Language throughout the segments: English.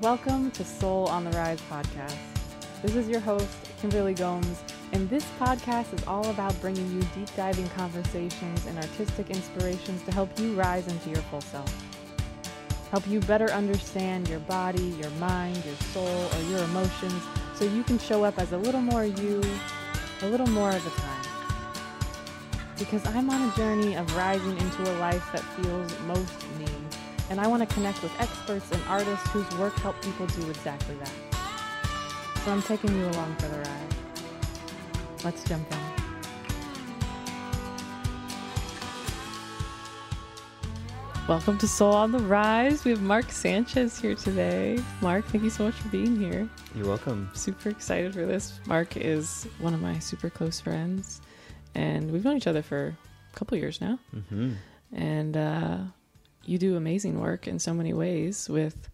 Welcome to Soul on the Rise podcast. This is your host, Kimberly Gomes, and this podcast is all about bringing you deep diving conversations and artistic inspirations to help you rise into your full self. Help you better understand your body, your mind, your soul, or your emotions so you can show up as a little more you, a little more of a time. Because I'm on a journey of rising into a life that feels most me, and I want to connect with experts and artists whose work help people do exactly that. So I'm taking you along for the ride. Let's jump in. Welcome to Soul on the Rise. We have Mark Sanchez here today. Mark, thank you so much for being here. You're welcome. Super excited for this. Mark is one of my super close friends, and we've known each other for a couple years now. Mm-hmm. And uh, you do amazing work in so many ways with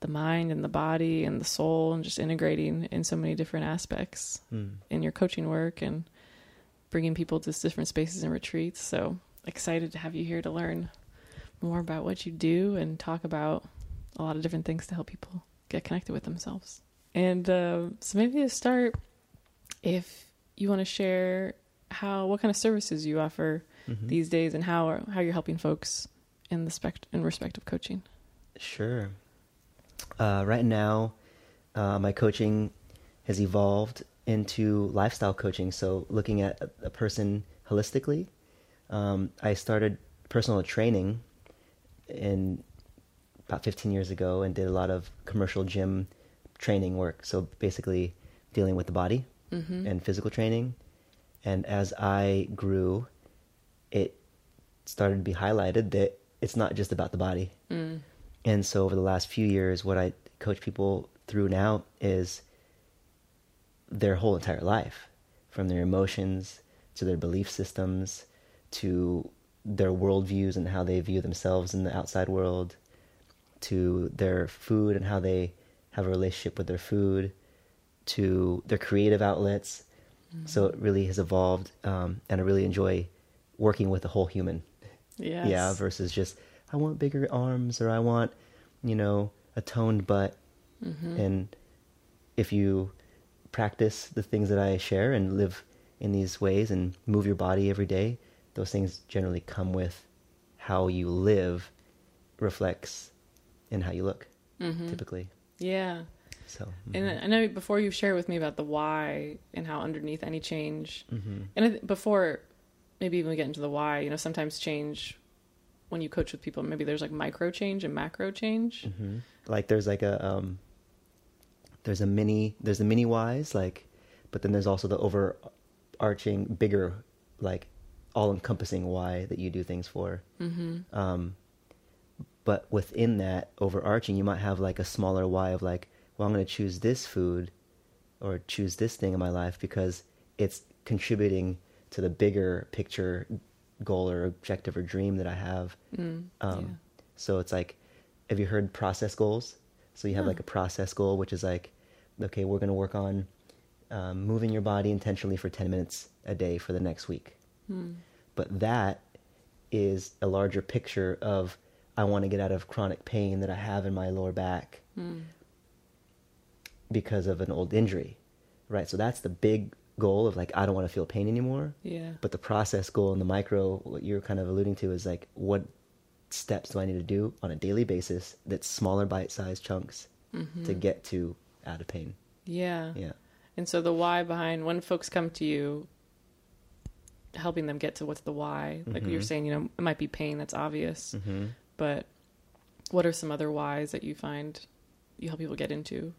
the mind and the body and the soul, and just integrating in so many different aspects Mm. in your coaching work and bringing people to different spaces and retreats. So excited to have you here to learn more about what you do and talk about a lot of different things to help people get connected with themselves. And uh, so maybe to start, if you want to share how what kind of services you offer Mhm. these days and how how you're helping folks in the spect in respect of coaching. Sure. Uh, right now, uh, my coaching has evolved into lifestyle coaching. So, looking at a, a person holistically, um, I started personal training in about 15 years ago and did a lot of commercial gym training work. So, basically, dealing with the body Mm-hmm. and physical training. And as I grew, it started to be highlighted that it's not just about the body. Mm. And so over the last few years, what I coach people through now is their whole entire life, from their emotions to their belief systems to their worldviews and how they view themselves in the outside world to their food and how they have a relationship with their food to their creative outlets. So it really has evolved, um, and I really enjoy working with the whole human. Yes. Yeah, versus just I want bigger arms or I want, you know, a toned butt. Mm-hmm. And if you practice the things that I share and live in these ways and move your body every day, those things generally come with how you live reflects in how you look Mhm. typically. Yeah. So And I know before you shared with me about the why and how underneath any change, hmm and I th- before maybe even we get into the why, you know, sometimes change when you coach with people, maybe there's like micro change and macro change. hmm like there's like a um there's a mini there's a mini wise like but then there's also the overarching bigger like all encompassing why that you do things for Mm-hmm. um but within that overarching you might have like a smaller why of like well i'm going to choose this food or choose this thing in my life because it's contributing to the bigger picture goal or objective or dream that i have Mm, um, yeah. So it's like, have you heard process goals? So you have like a process goal, which is like, okay, we're going to work on um, moving your body intentionally for 10 minutes a day for the next week. Mm. But that is a larger picture of, I want to get out of chronic pain that I have in my lower back Mm. because of an old injury, right? So that's the big goal of like, I don't want to feel pain anymore. Yeah. But the process goal and the micro, what you're kind of alluding to, is like, what steps do I need to do on a daily basis that's smaller bite sized chunks Mhm. to get to out of pain? Yeah. Yeah. And so the why behind when folks come to you, helping them get to what's the why. Like you're Mhm. saying, you know, it might be pain that's obvious, Mm-hmm. but what are some other whys that you find you help people get into,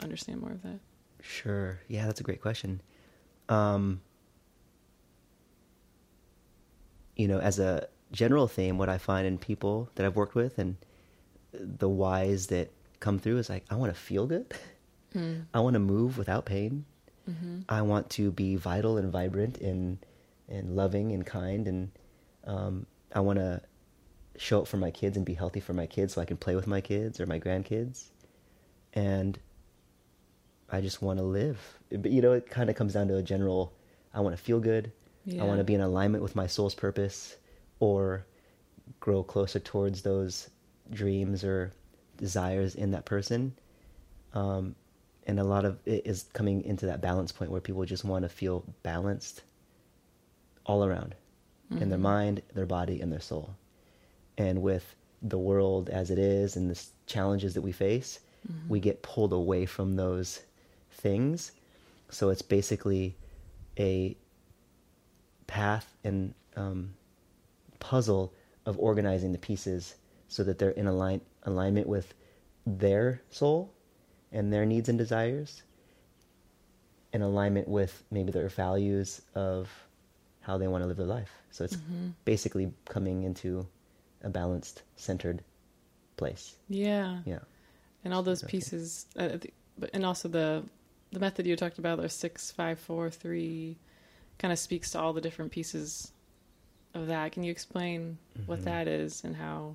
understand more of that? Sure. Yeah, that's a great question. Um, you know, as a general theme, what I find in people that I've worked with and the whys that come through is like, I want to feel good. Mm. I want to move without pain. Mm-hmm. I want to be vital and vibrant and and loving and kind and um, I want to show up for my kids and be healthy for my kids so I can play with my kids or my grandkids and I just want to live. But you know, it kind of comes down to a general I want to feel good. I want to be in alignment with my soul's purpose or grow closer towards those dreams or desires in that person. Um, and a lot of it is coming into that balance point where people just want to feel balanced all around mm-hmm. in their mm-hmm. mind, their body, and their soul. And with the world as it is and the challenges that we face, mm-hmm. we get pulled away from those things. So it's basically a path and um, puzzle of organizing the pieces so that they're in align- alignment with their soul and their needs and desires in alignment with maybe their values of how they want to live their life. So it's mm-hmm. basically coming into a balanced, centered place. Yeah. Yeah. And all those pieces, uh, and also the the method you talked about, the six, five, four, three, kind of speaks to all the different pieces of that. Can you explain mm-hmm. what that is and how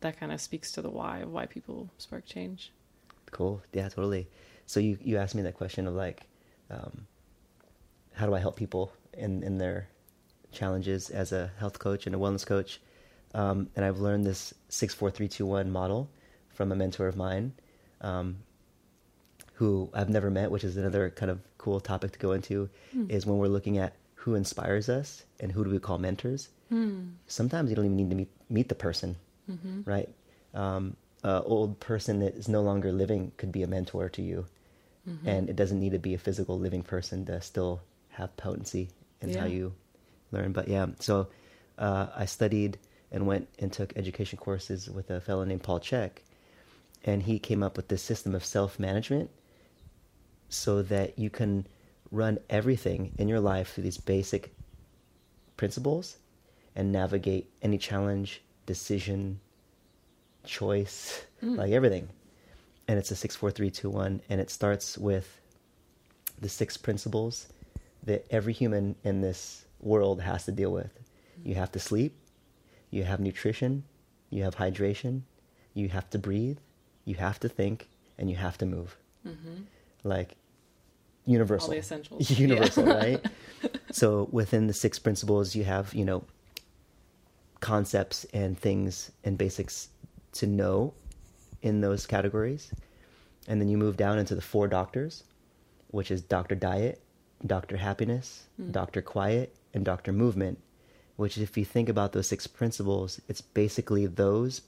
that kind of speaks to the why of why people spark change? Cool. Yeah, totally. So you you asked me that question of like, um, how do I help people in in their challenges as a health coach and a wellness coach? Um, and I've learned this six four three two one model from a mentor of mine, um, who I've never met, which is another kind of cool topic to go into. Mm. Is when we're looking at who inspires us and who do we call mentors. Mm. Sometimes you don't even need to meet meet the person, mm-hmm. right? Um, uh, old person that is no longer living could be a mentor to you. Mm-hmm. And it doesn't need to be a physical living person to still have potency in yeah. how you learn. But yeah, so uh, I studied and went and took education courses with a fellow named Paul Chek, And he came up with this system of self management so that you can run everything in your life through these basic principles and navigate any challenge, decision, choice, mm. like everything. And it's a six, four, three, two, one, and it starts with the six principles that every human in this world has to deal with. Mm. You have to sleep, you have nutrition, you have hydration, you have to breathe, you have to think, and you have to move. Mm-hmm. Like universal. All the essentials. universal, yeah. right? so within the six principles, you have you know concepts and things and basics to know in those categories. And then you move down into the four doctors, which is Dr. Diet, Dr. Happiness, mm. Dr. Quiet, and Dr. Movement, which, if you think about those six principles, it's basically those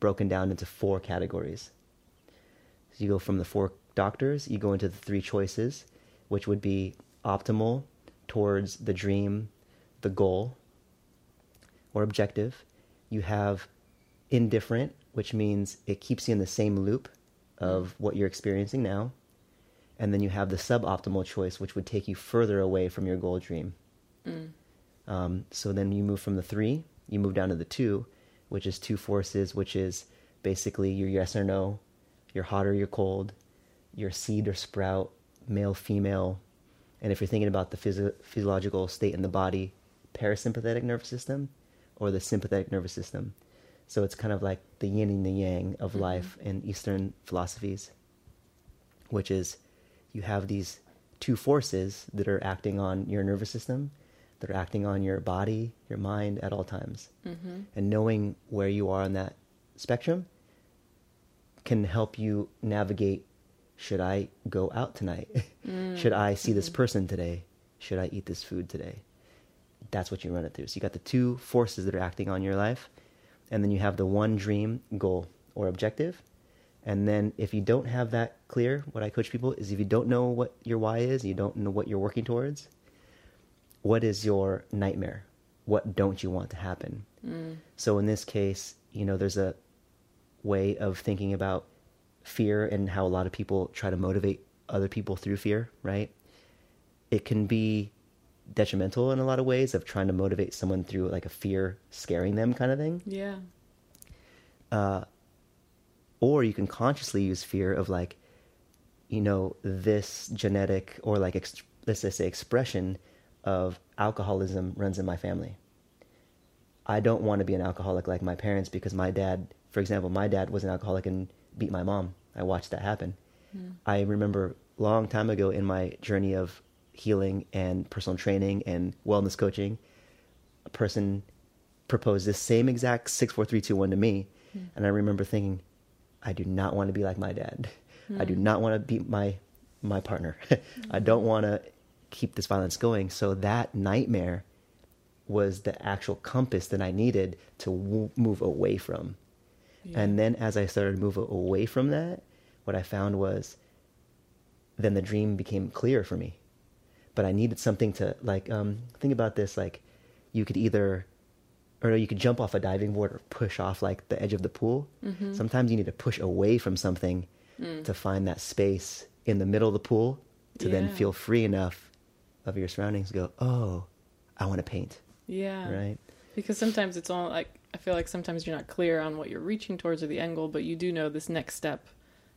broken down into four categories. So you go from the four doctors, you go into the three choices, which would be optimal towards the dream, the goal, or objective. You have indifferent, which means it keeps you in the same loop of what you're experiencing now. And then you have the suboptimal choice, which would take you further away from your goal dream. Mm. Um, so then you move from the three, you move down to the two, which is two forces, which is basically your yes or no, your hot or your cold, your seed or sprout, male, female. And if you're thinking about the physio- physiological state in the body, parasympathetic nervous system or the sympathetic nervous system. So it's kind of like the yin and the yang of mm-hmm. life in Eastern philosophies, which is you have these two forces that are acting on your nervous system, that are acting on your body, your mind at all times. Mm-hmm. And knowing where you are on that spectrum can help you navigate should I go out tonight? Mm-hmm. should I see this mm-hmm. person today? Should I eat this food today? That's what you run it through. So you got the two forces that are acting on your life and then you have the one dream goal or objective. And then if you don't have that clear, what I coach people is if you don't know what your why is, you don't know what you're working towards, what is your nightmare? What don't you want to happen? Mm. So in this case, you know, there's a way of thinking about fear and how a lot of people try to motivate other people through fear, right? It can be detrimental in a lot of ways of trying to motivate someone through like a fear scaring them kind of thing. Yeah. Uh, or you can consciously use fear of like, you know, this genetic or like ex- let's just say expression of alcoholism runs in my family. I don't want to be an alcoholic like my parents because my dad, for example, my dad was an alcoholic and beat my mom. I watched that happen. Mm. I remember long time ago in my journey of healing and personal training and wellness coaching, a person proposed this same exact six, four, three, two, one to me, mm. and I remember thinking, I do not want to be like my dad. I do not want to be my my partner. I don't want to keep this violence going. So that nightmare was the actual compass that I needed to w- move away from. And then as I started to move away from that, what I found was then the dream became clear for me. But I needed something to like um think about this like you could either or you could jump off a diving board or push off like the edge of the pool. Mm-hmm. Sometimes you need to push away from something Mm. to find that space in the middle of the pool to then feel free enough of your surroundings to go, "Oh, I want to paint." Yeah. Right? Because sometimes it's all like I feel like sometimes you're not clear on what you're reaching towards or the end goal, but you do know this next step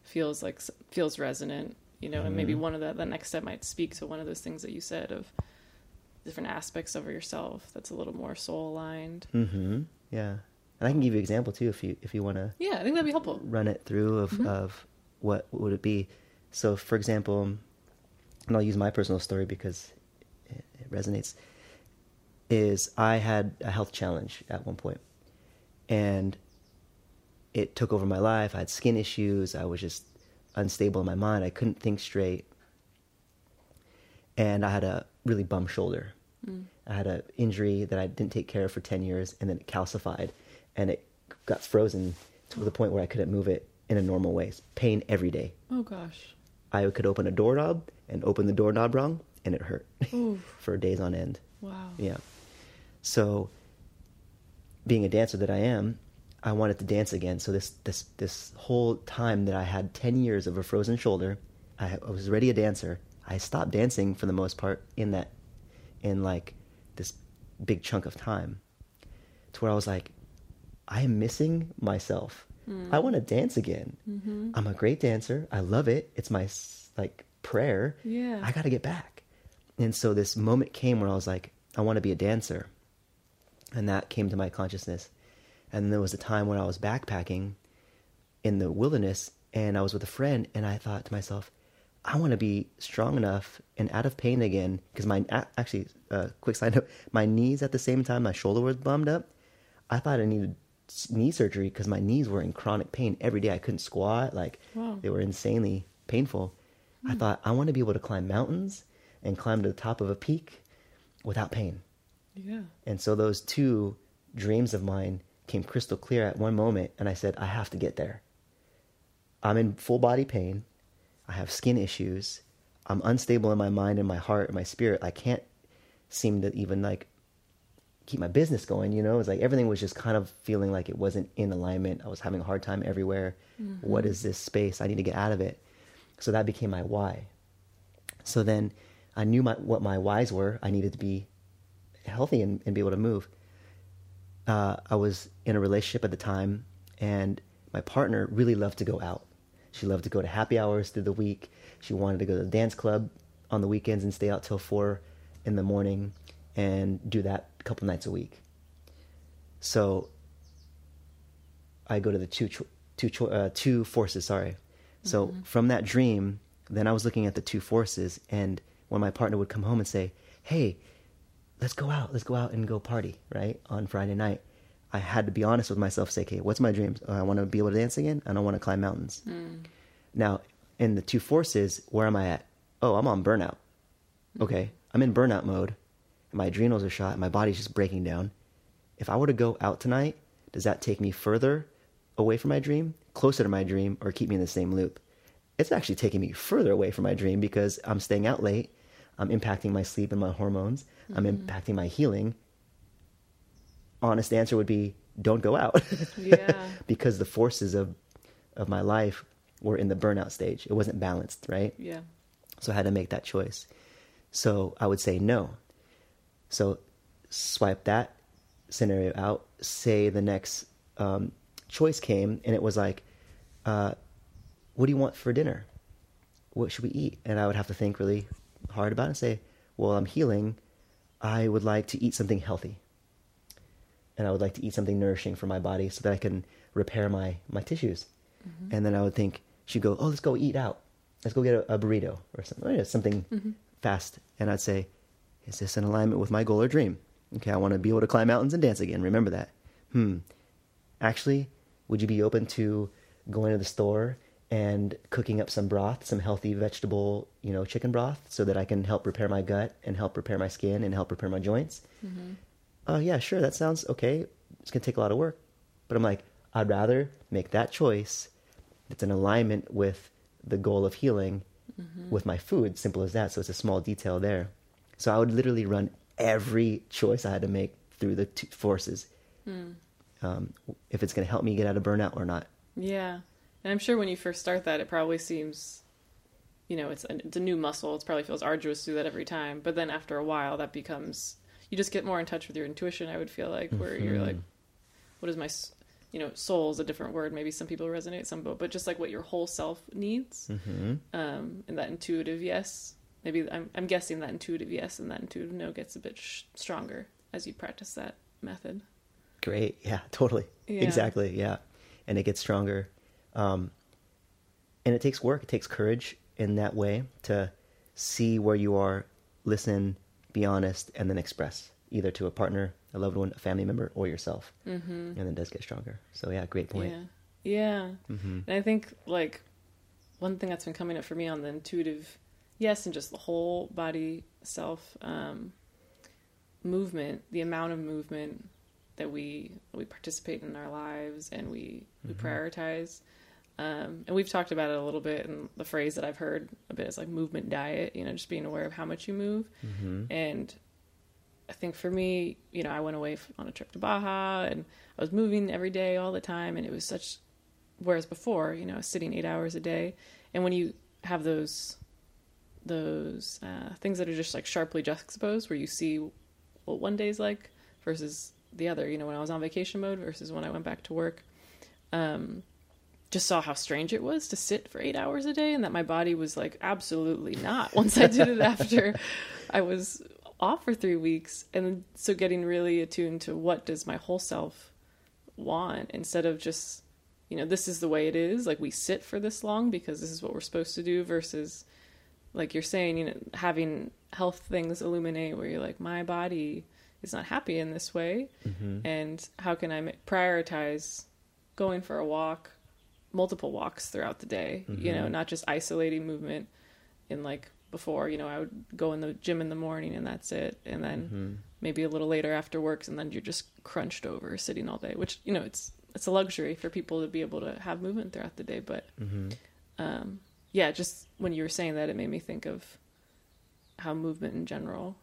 feels like feels resonant, you know, and Mm-hmm. maybe one of that that next step might speak to one of those things that you said of different aspects of yourself that's a little more soul aligned. Mhm. Yeah. And I can give you an example too if you if you want to Yeah, I think that'd be helpful. run it through of, Mhm. of what would it be. So, for example, and I'll use my personal story because it, it resonates. Is I had a health challenge at one point, and it took over my life. I had skin issues. I was just unstable in my mind. I couldn't think straight, and I had a really bum shoulder. Mm. I had an injury that I didn't take care of for 10 years and then it calcified and it got frozen to the point where I couldn't move it in a normal way. It's pain every day. Oh gosh. I could open a doorknob and open the doorknob wrong and it hurt for days on end. Wow. Yeah. So being a dancer that I am, I wanted to dance again. So this this this whole time that I had 10 years of a frozen shoulder, I, I was already a dancer. I stopped dancing for the most part in that in like this big chunk of time to where I was like I am missing myself. I want to dance again. Mm-hmm. I'm a great dancer. I love it. It's my like prayer. Yeah. I got to get back. And so this moment came where I was like, I want to be a dancer. And that came to my consciousness. And then there was a time when I was backpacking in the wilderness and I was with a friend and I thought to myself, I want to be strong enough and out of pain again because my a- actually uh, quick side note, my knees at the same time my shoulder was bummed up. I thought I needed knee surgery because my knees were in chronic pain every day. I couldn't squat, like Wow. they were insanely painful. I thought I want to be able to climb mountains and climb to the top of a peak without pain. Yeah. And so those two dreams of mine came crystal clear at one moment, and I said, I have to get there. I'm in full body pain. I have skin issues. I'm unstable in my mind and my heart and my spirit. I can't seem to even like keep my business going, you know? It's like everything was just kind of feeling like it wasn't in alignment. I was having a hard time everywhere. Mm-hmm. What is this space? I need to get out of it. So that became my why. So then I knew my, what my whys were. I needed to be healthy and, and be able to move. Uh, I was in a relationship at the time, and my partner really loved to go out. She loved to go to happy hours through the week. She wanted to go to the dance club on the weekends and stay out till four in the morning and do that a couple nights a week. So I go to the two cho- two cho- uh, two forces. Sorry. So from that dream, then I was looking at the two forces, and when my partner would come home and say, "Hey, let's go out, let's go out and go party," right on Friday night, I had to be honest with myself. Say, "Okay, what's my dreams? Oh, I want to be able to dance again, and I want to climb mountains." Hmm. Now, in the two forces, where am I at? Oh, I'm on burnout. Hmm. Okay, I'm in burnout mode. My adrenals are shot. My body's just breaking down. If I were to go out tonight, does that take me further away from my dream, closer to my dream, or keep me in the same loop? It's actually taking me further away from my dream because I'm staying out late. I'm impacting my sleep and my hormones. I'm impacting my healing. Honest answer would be don't go out. Yeah. because the forces of of my life were in the burnout stage. It wasn't balanced, right? Yeah. So I had to make that choice. So I would say no. So swipe that scenario out. Say the next um, choice came, and it was like, uh, "What do you want for dinner? What should we eat?" And I would have to think really hard about it and say, "Well, I'm healing. I would like to eat something healthy, and I would like to eat something nourishing for my body so that I can repair my my tissues." And then I would think she'd go, "Oh, let's go eat out. Let's go get a, a burrito or something, or something fast." And I'd say, "Is this in alignment with my goal or dream?" Okay, I want to be able to climb mountains and dance again. Remember that. Hmm. Actually, would you be open to going to the store and cooking up some broth, some healthy vegetable, you know, chicken broth, so that I can help repair my gut and help repair my skin and help repair my joints. Oh yeah, sure, that sounds okay. It's gonna take a lot of work, but I'm like, I'd rather make that choice that's in alignment with the goal of healing mm-hmm. with my food. Simple as that. So it's a small detail there. So I would literally run every choice I had to make through the two forces. Hmm. Um, if it's gonna help me get out of burnout or not. Yeah. And I'm sure when you first start that, it probably seems, you know, it's a, it's a new muscle. It probably feels arduous to do that every time. But then after a while, that becomes, you just get more in touch with your intuition, I would feel like, where you're like, what is my, you know, soul is a different word. Maybe some people resonate, some but just like what your whole self needs. Mm-hmm. Um, and that intuitive yes. Maybe I'm, I'm guessing that intuitive yes and that intuitive no gets a bit sh- stronger as you practice that method. Great. Yeah, totally. Yeah. Exactly. Yeah. And it gets stronger. Um, and it takes work. It takes courage in that way to see where you are, listen, be honest, and then express either to a partner, a loved one, a family member, or yourself. Mm-hmm. And then it does get stronger. So, yeah, great point. Yeah. Yeah. Mm-hmm. And I think like one thing that's been coming up for me on the intuitive yes and just the whole body self um, movement, the amount of movement that we we participate in our lives and we we prioritize. Um, and we've talked about it a little bit, and the phrase that I've heard a bit is like movement diet. You know, just being aware of how much you move. Mm-hmm. And I think for me, you know, I went away on a trip to Baja, and I was moving every day, all the time, and it was such. Whereas before, you know, I was sitting eight hours a day, and when you have those, those uh, things that are just like sharply juxtaposed, where you see what one day's like versus the other. You know, when I was on vacation mode versus when I went back to work. Um, just saw how strange it was to sit for eight hours a day and that my body was like absolutely not. Once i did it after i was off for three weeks. And so getting really attuned to what does my whole self want instead of just you know this is the way it is. Like we sit for this long because this is what we're supposed to do versus like you're saying you know having health things illuminate where you're like my body is not happy in this way. Mm-hmm. and how can i prioritize going for a walk multiple walks throughout the day you know Mhm. not just isolating movement in like before you know i would go in the gym in the morning and that's it and then Mm-hmm. maybe a little later after work and then you're just crunched over sitting all day which you know it's it's a luxury for people to be able to have movement throughout the day but Mm-hmm. um yeah just when you were saying that it made me think of how movement in general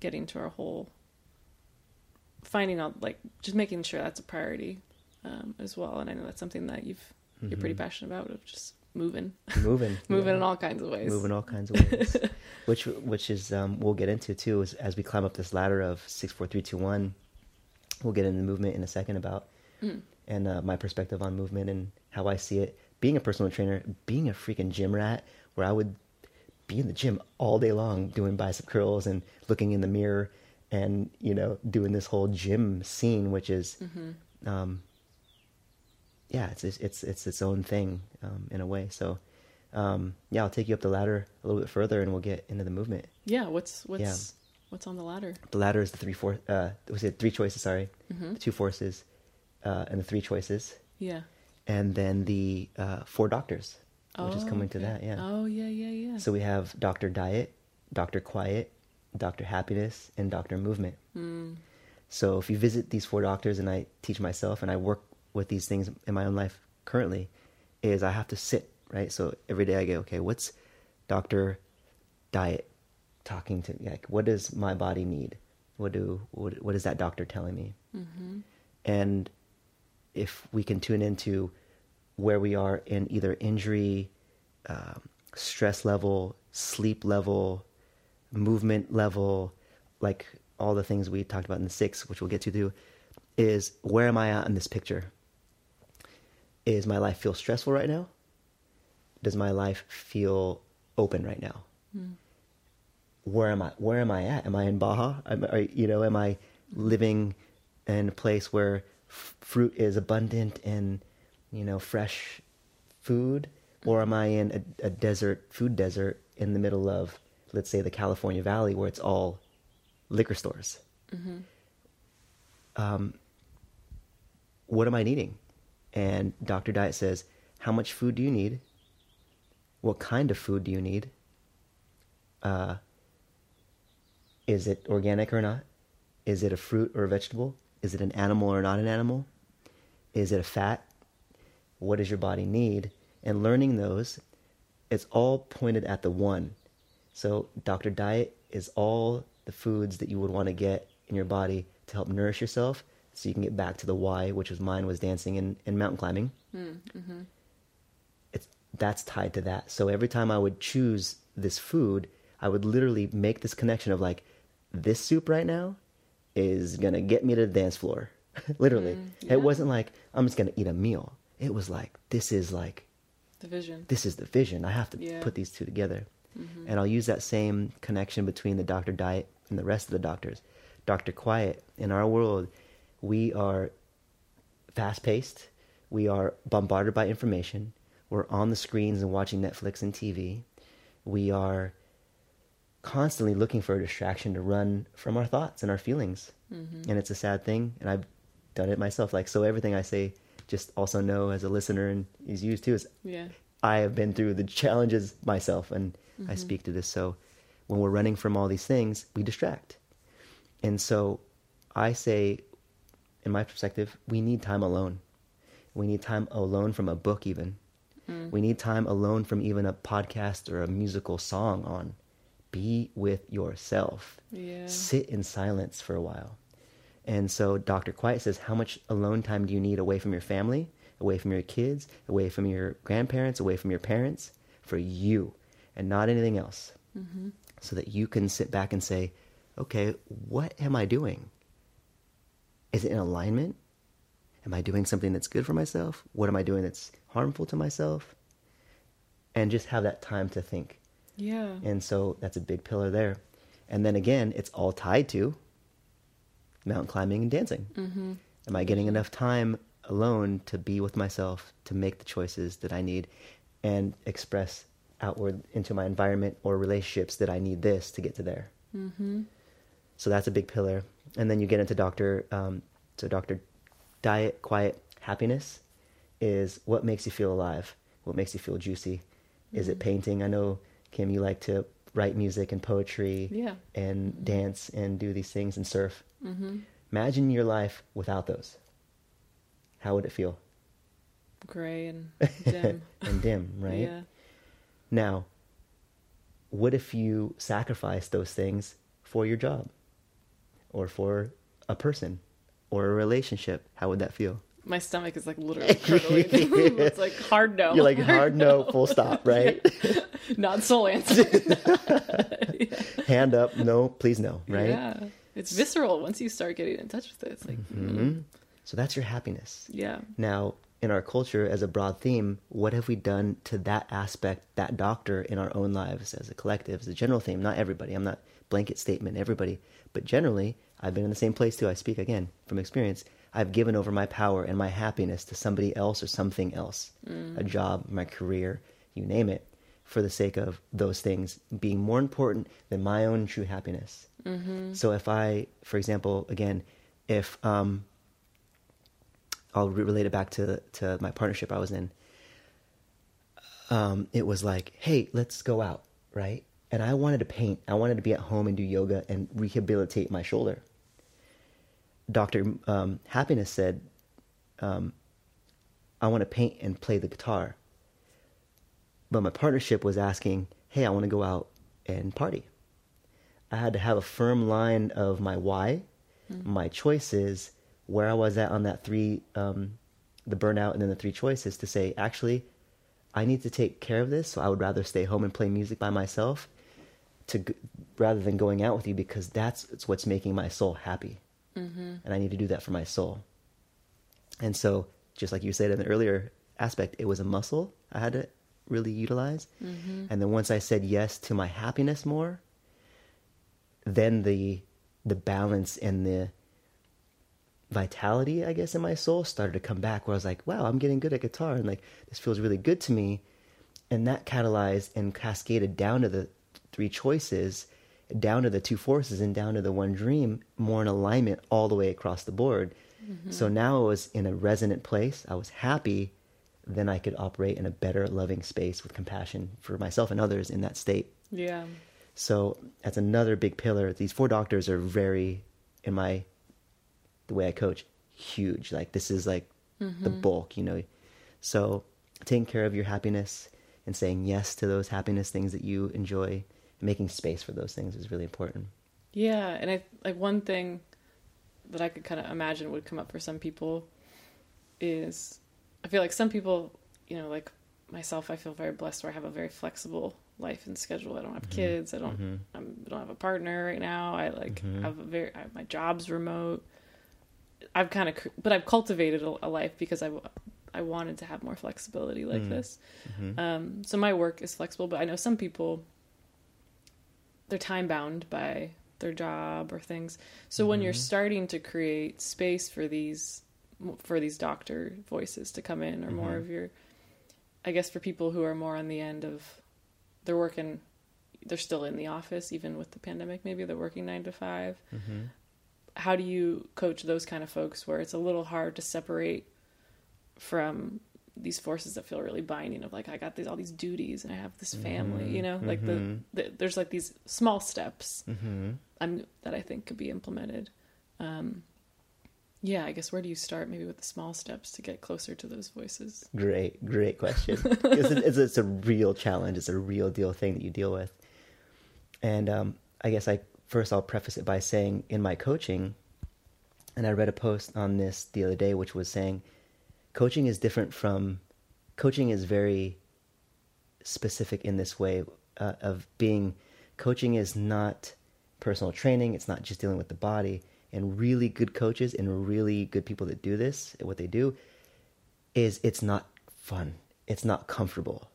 getting to our whole finding out like just making sure that's a priority um, as well and i know that's something that you've you're pretty Mhm. passionate about of just moving Moving. moving yeah. in all kinds of ways Moving all kinds of ways. which which is um, we'll get into too is as we climb up this ladder of six, four, three, two, one. We'll get into movement in a second about Mm. and uh, my perspective on movement and how I see it. Being a personal trainer, being a freaking gym rat, where I would be in the gym all day long doing bicep curls and looking in the mirror and you know doing this whole gym scene, which is Mm-hmm. um, yeah, it's it's it's it's own thing um, in a way. So um, yeah, I'll take you up the ladder a little bit further, and we'll get into the movement. yeah what's what's Yeah. what's on the ladder The ladder is the three four. Uh, was it three choices? Sorry, mm-hmm. the two forces, uh, and the three choices, yeah and then the uh, four doctors, which is Oh, coming to that. Yeah. oh yeah yeah yeah So we have Doctor Diet, Doctor Quiet, Doctor Happiness, and Doctor Movement. mm. So if you visit these four doctors, and I teach myself, and I work with these things in my own life currently, is I have to sit right. So every day I go, okay, what's Doctor Diet talking to? Me? Like, what does my body need? What do what, what is that doctor telling me? mm-hmm. And if we can tune into where we are in either injury, um, stress level, sleep level, movement level, like all the things we talked about in the six, which we'll get to do, is where am I at in this picture? Is my life feel stressful right now? Does my life feel open right now? Mm. Where am I? Where am I at? Am I in Baja? Am, you know, am I living in a place where f- fruit is abundant and you know fresh food, or am I in a, a desert, food desert in the middle of, let's say, the California Valley, where it's all liquor stores? Mm-hmm. um, what am I needing? And Dr. Diet says, how much food do you need? What kind of food do you need? Uh, is it organic or not? Is it a fruit or a vegetable? Is it an animal or not an animal? Is it a fat? What does your body need? And learning those, it's all pointed at the one. So, Dr. Diet is all the foods that you would want to get in your body to help nourish yourself so you can get back to the why, which was mine was dancing and, and mountain climbing. Mm-hmm. It's that's tied to that. So every time I would choose this food, I would literally make this connection of like, this soup right now is gonna get me to the dance floor. literally. Mm, yeah. It wasn't like I'm just gonna eat a meal. It was like this is like The vision. this is the vision. I have to Yeah. put these two together. Mm-hmm. And I'll use that same connection between the doctor diet and the rest of the doctors. Dr. Quiet, in our world, we are fast paced. We are bombarded by information. We're on the screens and watching Netflix and TV. We are constantly looking for a distraction to run from our thoughts and our feelings. Mm-hmm. And it's a sad thing. And I've done it myself. Like, so everything I say, just also know as a listener and is used too, is Yeah. I have been through the challenges myself and I speak to this. So when we're running from all these things, we distract. And so I say, in my perspective, we need time alone. We need time alone from a book, even. We need time alone from even a podcast or a musical song on. Be with yourself. Yeah. Sit in silence for a while. And so Dr. Quiet says, How much alone time do you need away from your family, away from your kids, away from your grandparents, away from your parents, for you and not anything else? Mm-hmm. So that you can sit back and say, Okay, what am I doing? Is it in alignment? Am I doing something that's good for myself? What am I doing that's harmful to myself? And just have that time to think. Yeah. And so that's a big pillar there. And then again, it's all tied to mountain climbing and dancing. Mm-hmm. Am I getting enough time alone to be with myself, to make the choices that I need and express outward into my environment or relationships that I need this to get to there? Mm-hmm. So that's a big pillar. And then you get into doctor, um, so doctor diet, quiet, happiness is what makes you feel alive, what makes you feel juicy. Is it painting? I know, Kim, you like to write music and poetry Yeah. and dance and do these things and surf. Mm-hmm. Imagine your life without those. How would it feel? Gray and dim. and dim, right? Yeah. Now, what if you sacrifice those things for your job or for a person or a relationship? How would that feel? My stomach is like literally curdling. it's like hard no. You're like, hard no, full stop, right? Not soul answer. Hand up, no, please no, right? Yeah. It's visceral once you start getting in touch with it. It's like, hmm So that's your happiness. yeah. Now, in our culture, as a broad theme, what have we done to that aspect, that doctor in our own lives as a collective, as a general theme? Not everybody. I'm not blanket statement, everybody. But generally, I've been in the same place too. I speak again from experience. I've given over my power and my happiness to somebody else or something else a job, my career, you name it, for the sake of those things being more important than my own true happiness. So if I, for example, again, if um, I'll relate it back to to my partnership I was in. Um, it was like, hey, let's go out, right? And I wanted to paint. I wanted to be at home and do yoga and rehabilitate my shoulder. Doctor um, Happiness said, um, I want to paint and play the guitar. But my partnership was asking, hey, I want to go out and party. I had to have a firm line of my why, my choices, where I was at on that three, um, the burnout, and then the three choices to say, actually, I need to take care of this. So I would rather stay home and play music by myself, to rather than going out with you because that's it's what's making my soul happy, Mm-hmm. and I need to do that for my soul. And so, just like you said in the earlier aspect, it was a muscle I had to really utilize. Mm-hmm. And then once I said yes to my happiness more, then the the balance and the vitality, I guess, in my soul started to come back where I was like, wow, I'm getting good at guitar and like this feels really good to me. And that catalyzed and cascaded down to the three choices, down to the two forces, and down to the one dream, more in alignment all the way across the board. Mm-hmm. So now I was in a resonant place. I was happy then I could operate in a better, loving space with compassion for myself and others in that state. Yeah. So that's another big pillar. These four doctors are very, in my, the way I coach, huge. Like this is like the mm-hmm. bulk, you know. So taking care of your happiness and saying yes to those happiness things that you enjoy making space for those things is really important. Yeah, and I like one thing that I could kind of imagine would come up for some people is I feel like some people, you know, like myself, I feel very blessed where I have a very flexible life and schedule. I don't have kids. I don't. Mhm. I'm, don't have a partner right now. I like Mhm. have a very. I, my job's remote. I've kind of, but I've cultivated a, a life because I, I wanted to have more flexibility like Mm. this. Mhm. Um, so my work is flexible, but I know some people they're time bound by their job or things. So when you're Mhm. starting to create space for these for these doctor voices to come in or more Mhm. of your I guess for people who are more on the end of they're working they're still in the office even with the pandemic maybe they're working 9 to 5 Mhm. how do you coach those kind of folks where it's a little hard to separate from these forces that feel really binding of like I got these all these duties and I have this family, Mhm. you know, like the, Mhm. the there's like these small steps Mhm. I'm that I think could be implemented. Um, yeah, I guess where do you start? Maybe with the small steps to get closer to those voices. Great, great question. it's, a, it's, a, it's a real challenge. It's a real deal thing that you deal with. And um, I guess I first I'll preface it by saying in my coaching, and I read a post on this the other day, which was saying coaching is different from coaching is very specific in this way uh, of being coaching is not personal training. It's not just dealing with the body. And really good coaches and really good people that do this, what they do, is it's not fun. It's not comfortable.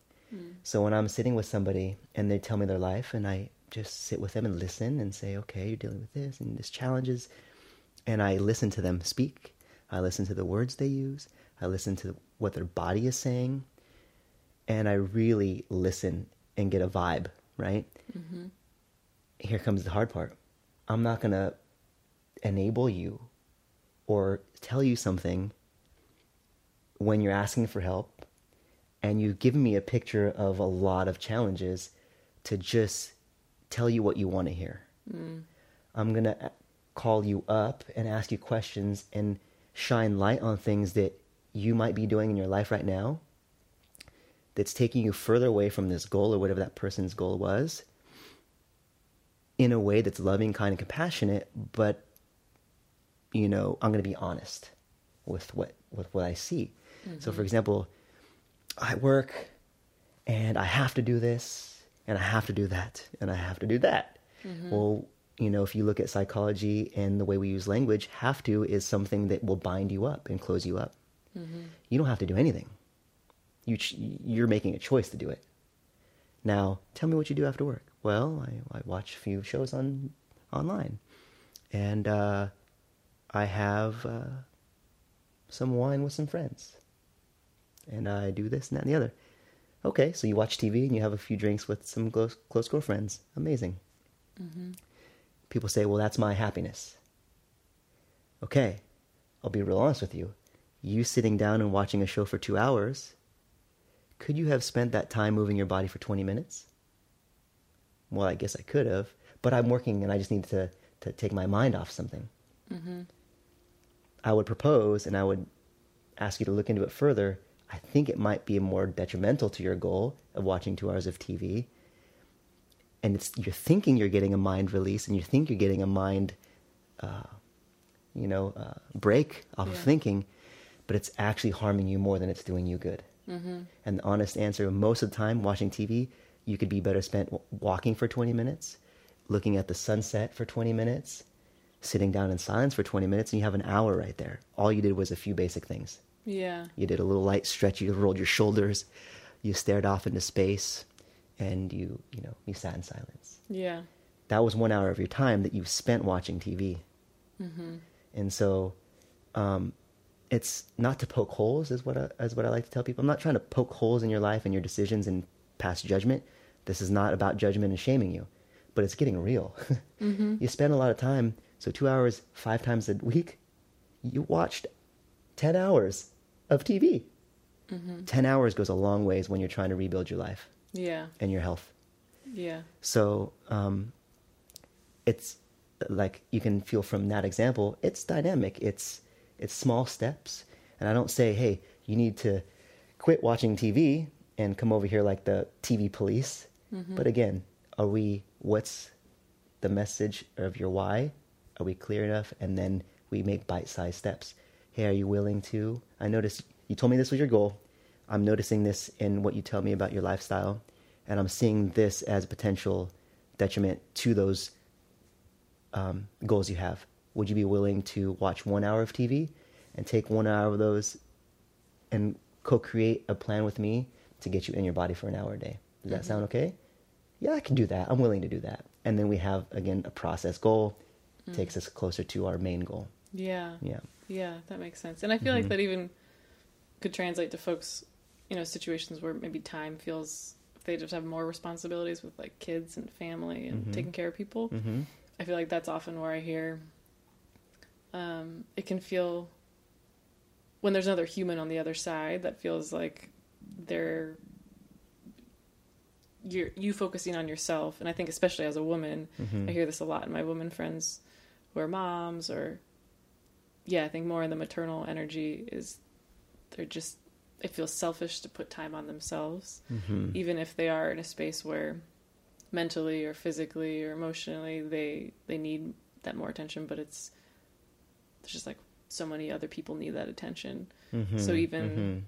So when I'm sitting with somebody and they tell me their life and I just sit with them and listen and say, okay, you're dealing with this and this challenges. And I listen to them speak. I listen to the words they use. I listen to what their body is saying. And I really listen and get a vibe, right? Mm-hmm. Here comes the hard part. I'm not going to enable you or tell you something when you're asking for help and you've given me a picture of a lot of challenges to just tell you what you want to hear. Mm. I'm going to uh, call you up and ask you questions and shine light on things that you might be doing in your life right now that's taking you further away from this goal or whatever that person's goal was in a way that's loving, kind, and compassionate, but you know, I'm going to be honest with what with what I see. So, for mm-hmm. example, I work and I have to do this and I have to do that and I have to do that. Mm-hmm. Well, you know, if you look at psychology and the way we use language, have to is something that will bind you up and close you up. You don't have to do anything. You ch- you're making a choice to do it. Now, tell me what you do after work. Well, I, I watch a few shows on online, and uh, I have uh, some wine with some friends, and I do this and that and the other. Okay, so you watch TV and you have a few drinks with some close, close girlfriends. Amazing. People say, well, that's my happiness. Okay, I'll be real honest with you. You sitting down and watching a show for two hours, could you have spent that time moving your body for 20 minutes? Well, I guess I could have, but I'm working and I just need to, to take my mind off something. I would propose and I would ask you to look into it further. I think it might be more detrimental to your goal of watching two hours of TV. And it's you're thinking you're getting a mind release and you think you're getting a mind, uh, you know, uh, break off of thinking, but it's actually harming you more than it's doing you good. And the honest answer, most of the time, watching TV, you could be better spent walking for 20 minutes, looking at the sunset for 20 minutes, sitting down in silence for 20 minutes, and you have an hour right there. All you did was a few basic things. Yeah. You did a little light stretch, you rolled your shoulders, you stared off into space, and you, you know, you sat in silence. Yeah. That was one hour of your time that you spent watching TV. And so, um, it's not to poke holes, is what I, is what I like to tell people. I'm not trying to poke holes in your life and your decisions and pass judgment. This is not about judgment and shaming you, but it's getting real. You spend a lot of time, so two hours, five times a week, you watched 10 hours of TV. Mm-hmm. 10 hours goes a long ways when you're trying to rebuild your life Yeah. and your health. Yeah. So um, it's like you can feel from that example, it's dynamic. It's it's small steps, and I don't say, hey, you need to quit watching TV and come over here like the TV police. But again, are we? What's the message of your why? Are we clear enough? And then we make bite-sized steps. Hey, are you willing to? I noticed you told me this was your goal. I'm noticing this in what you tell me about your lifestyle, and I'm seeing this as a potential detriment to those um, goals you have. Would you be willing to watch one hour of TV and take one hour of those and co-create a plan with me to get you in your body for an hour a day? Does that mm-hmm. sound okay? Yeah, I can do that. I'm willing to do that. And then we have again a process goal takes mm. us closer to our main goal. Yeah. Yeah. Yeah, that makes sense. And I feel like mm-hmm. that even could translate to folks, you know, situations where maybe time feels they just have more responsibilities with like kids and family and mm-hmm. taking care of people. Mm-hmm. I feel like that's often where I hear um, it can feel when there's another human on the other side that feels like they're you're you focusing on yourself and I think especially as a woman Mm-hmm. I hear this a lot in my women friends who are moms or yeah, I think more in the maternal energy is they're just it feels selfish to put time on themselves Mm-hmm. even if they are in a space where mentally or physically or emotionally they they need that more attention but it's there's just like so many other people need that attention Mm-hmm. So even-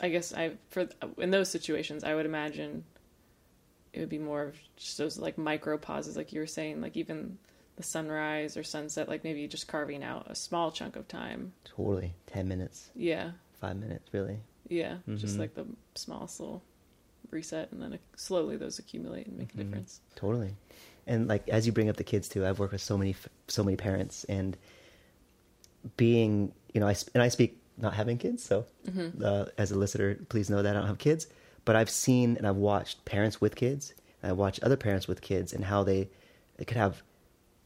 i guess i for in those situations i would imagine it would be more of just those like micro pauses like you were saying like even the sunrise or sunset like maybe just carving out a small chunk of time totally ten minutes, yeah five minutes, really. yeah just Mhm. like the smallest little reset and then slowly those accumulate and make a difference Totally. And like as you bring up the kids too, I've worked with so many so many parents and being, you know, I and I speak not having kids, so Mm-hmm. uh, as a listener, please know that I don't have kids, but I've seen and I've watched parents with kids, and I've watched other parents with kids and how they they could have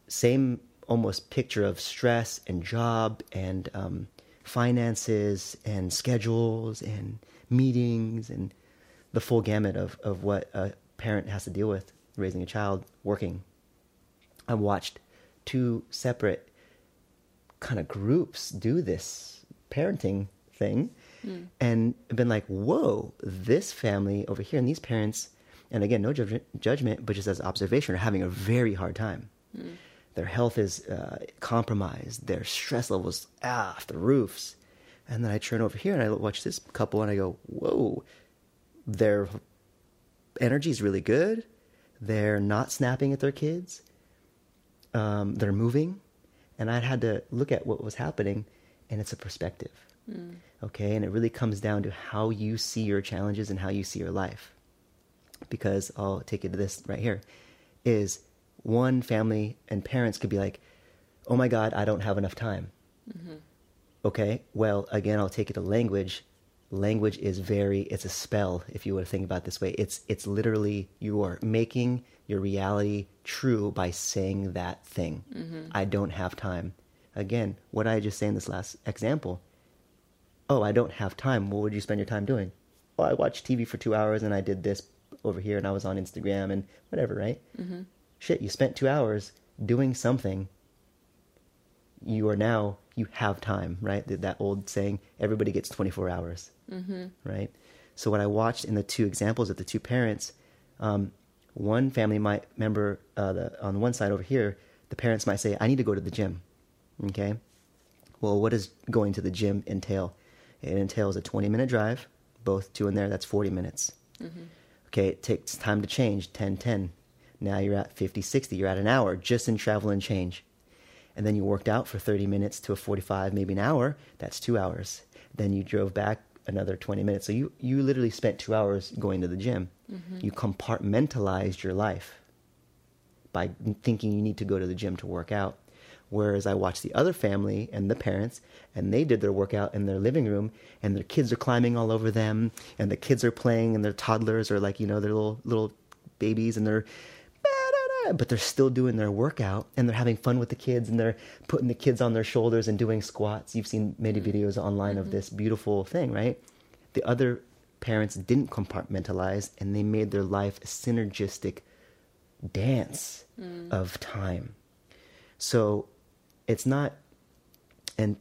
same almost picture of stress and job and um, finances and schedules and meetings and the full gamut of, of what a parent has to deal with raising a child working. I've watched two separate kind of groups do this parenting thing and been like, whoa, this family over here and these parents, and again, no judgment, judgment but just as observation, are having a very hard time. Their health is uh, compromised, their stress levels ah, off the roofs. And then I turn over here and I watch this couple and I go, whoa, their energy is really good. They're not snapping at their kids. Um, they're moving. And I had to look at what was happening, and it's a perspective. Mm. Okay. And it really comes down to how you see your challenges and how you see your life. Because I'll take you to this right here is one family and parents could be like, oh my God, I don't have enough time. Mm-hmm. Okay, well, again, I'll take it to language. Language is very, it's a spell, if you were to think about it this way. It's, it's literally you are making your reality true by saying that thing. I don't have time. Again, what I just say in this last example? Oh, I don't have time. What would you spend your time doing? Oh, I watched TV for two hours and I did this over here and I was on Instagram and whatever, right? Mm-hmm. Shit, you spent two hours doing something you are now you have time right? Th- that old saying everybody gets 24 hours mm-hmm. right? So what i watched in the two examples of the two parents um, one family might member uh, the, on one side over here the parents might say i need to go to the gym okay? Well what does going to the gym entail? It entails a 20 minute drive both two in there that's 40 minutes. Okay it takes time to change 10 10 now you're at 50 60 you're at an hour just in travel and change and then you worked out for 30 minutes to a 45 maybe an hour that's two hours. Then you drove back another 20 minutes. So you, you literally spent two hours going to the gym. Mm-hmm. You compartmentalized your life by thinking you need to go to the gym to work out. Whereas i watched the other family and the parents and they did their workout in their living room and their kids are climbing all over them and the kids are playing and their toddlers are like you know their little little babies and they're but they're still doing their workout and they're having fun with the kids and they're putting the kids on their shoulders and doing squats. You've seen many mm-hmm. videos online of mm-hmm. this beautiful thing, right? the other parents didn't compartmentalize and they made their life a synergistic dance mm. of time. So it's not, and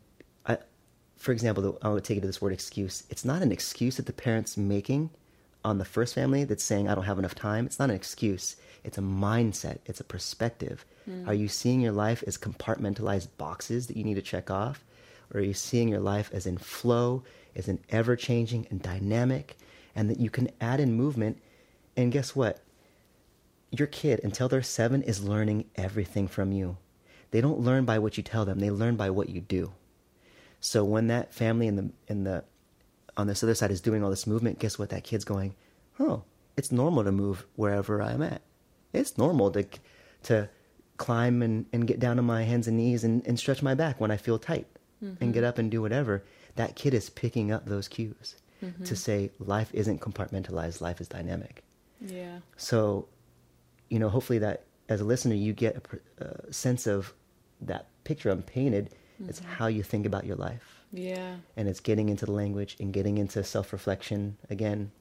I, for example, I would take it to this word excuse. It's not an excuse that the parents making on the first family that's saying I don't have enough time. It's not an excuse. It's a mindset. It's a perspective. Hmm. Are you seeing your life as compartmentalized boxes that you need to check off, or are you seeing your life as in flow, as in ever changing and dynamic, and that you can add in movement? And guess what? your kid until they're seven is learning everything from you. They don't learn by what you tell them; they learn by what you do. So when that family in the in the on this other side is doing all this movement, guess what? That kid's going, oh, it's normal to move wherever I'm at. It's normal to to climb and, and get down on my hands and knees and, and stretch my back when I feel tight and get mm-hmm. up and do whatever. That kid is picking up those cues to mm-hmm. say life isn't compartmentalized, life is dynamic. Yeah. So, you know, hopefully that as a listener, you get a, a uh, sense of that picture I'm painted. It's mm-hmm. how you think about your life. Yeah. And it's getting into the language and getting into self reflection again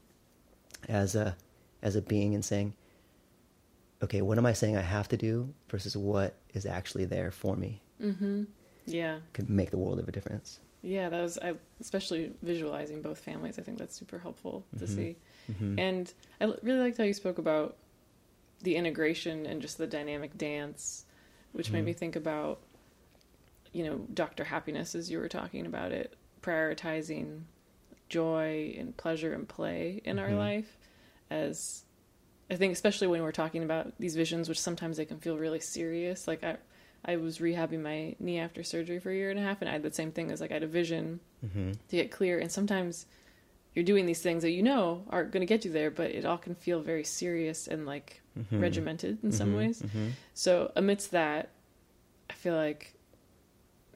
as a as a being and saying, okay, what am I saying I have to do versus what is actually there for me Mm-hmm. Yeah. could make the world of a difference. Yeah, that was I, especially visualizing both families. I think that's super helpful to see. Mhm. And I really liked how you spoke about the integration and just the dynamic dance, which made Mhm. me think about, you know, Doctor Happiness as you were talking about it, prioritizing joy and pleasure and play in our Mhm. life as I think especially when we're talking about these visions, which sometimes they can feel really serious. Like I, I was rehabbing my knee after surgery for a year and a half, and I had the same thing as like I had a vision Mm-hmm. to get clear. And sometimes you're doing these things that you know are going to get you there, but it all can feel very serious and like Mhm. regimented in some Mhm. ways. Mhm. So amidst that, I feel like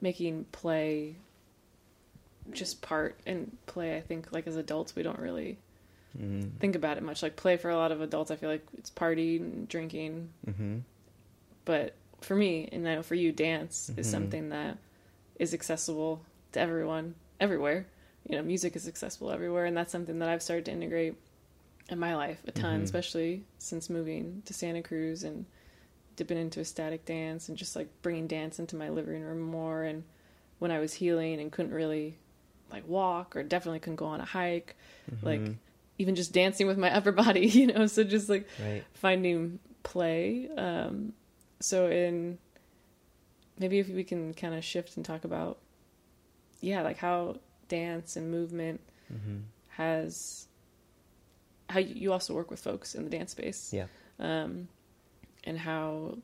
making play just part and play. I think like as adults we don't really Mhm. think about it much. Like play for a lot of adults, I feel like it's party and drinking, Mhm. but for me and I know for you, dance is Mhm. something that is accessible to everyone, everywhere. You know, music is accessible everywhere, and that's something that I've started to integrate in my life a ton, Mhm. especially since moving to Santa Cruz and dipping into ecstatic dance and just like bringing dance into my living room more. And when I was healing and couldn't really like walk or definitely couldn't go on a hike, like Mhm. even just dancing with my upper body, you know, so just like right. finding play. Um, so in maybe if we can kind of shift and talk about, yeah, like how dance and movement Mhm. has how you you also work with folks in the dance space, Yeah. um, and how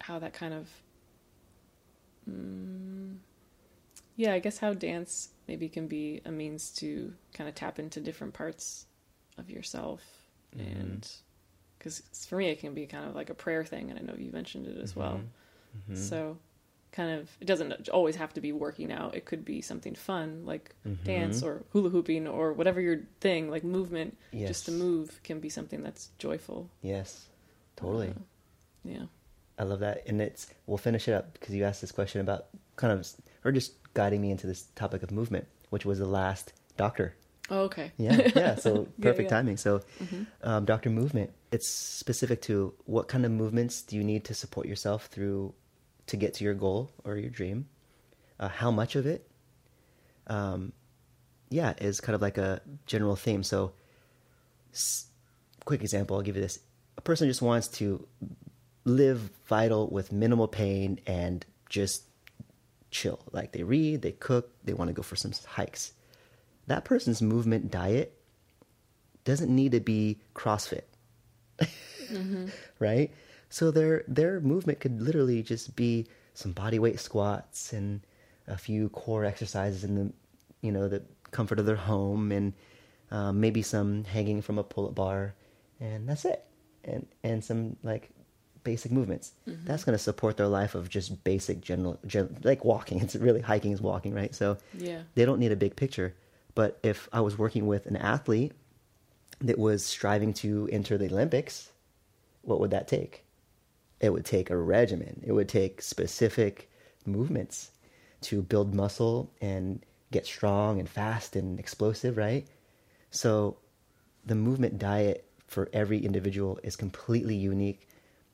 how that kind of, mm, yeah, I guess how dance maybe can be a means to kind of tap into different parts of yourself Mhm. and because for me it can be kind of like a prayer thing and i know you mentioned it as well Mhm. so kind of it doesn't always have to be working out it could be something fun like Mhm. dance or hula hooping or whatever your thing like movement yes. just to move can be something that's joyful Yes, totally. Uh, yeah I love that, and it's we'll finish it up because you asked this question about kind of or just guiding me into this topic of movement, which was the last doctor. oh, okay Yeah, yeah. So perfect yeah. timing. So, Mhm. um, doctor movement. It's specific to what kind of movements do you need to support yourself through to get to your goal or your dream. Uh, how much of it? Um, yeah, is kind of like a general theme. So, s- quick example. I'll give you this. A person just wants to live vital with minimal pain and just chill. Like they read, they cook, they want to go for some hikes. That person's movement diet doesn't need to be CrossFit. Right? So their their movement could literally just be some body weight squats and a few core exercises in the you know the comfort of their home and um, maybe some hanging from a pull-up bar and that's it and and some like basic movements. Mm-hmm. That's going to support their life of just basic general, gen, like walking. It's really hiking is walking right? So yeah. they don't need a big picture. But if i was working with an athlete that was striving to enter the olympics what would that take? It would take a regimen. It would take specific movements to build muscle and get strong and fast and explosive, right? So the movement diet for every individual is completely unique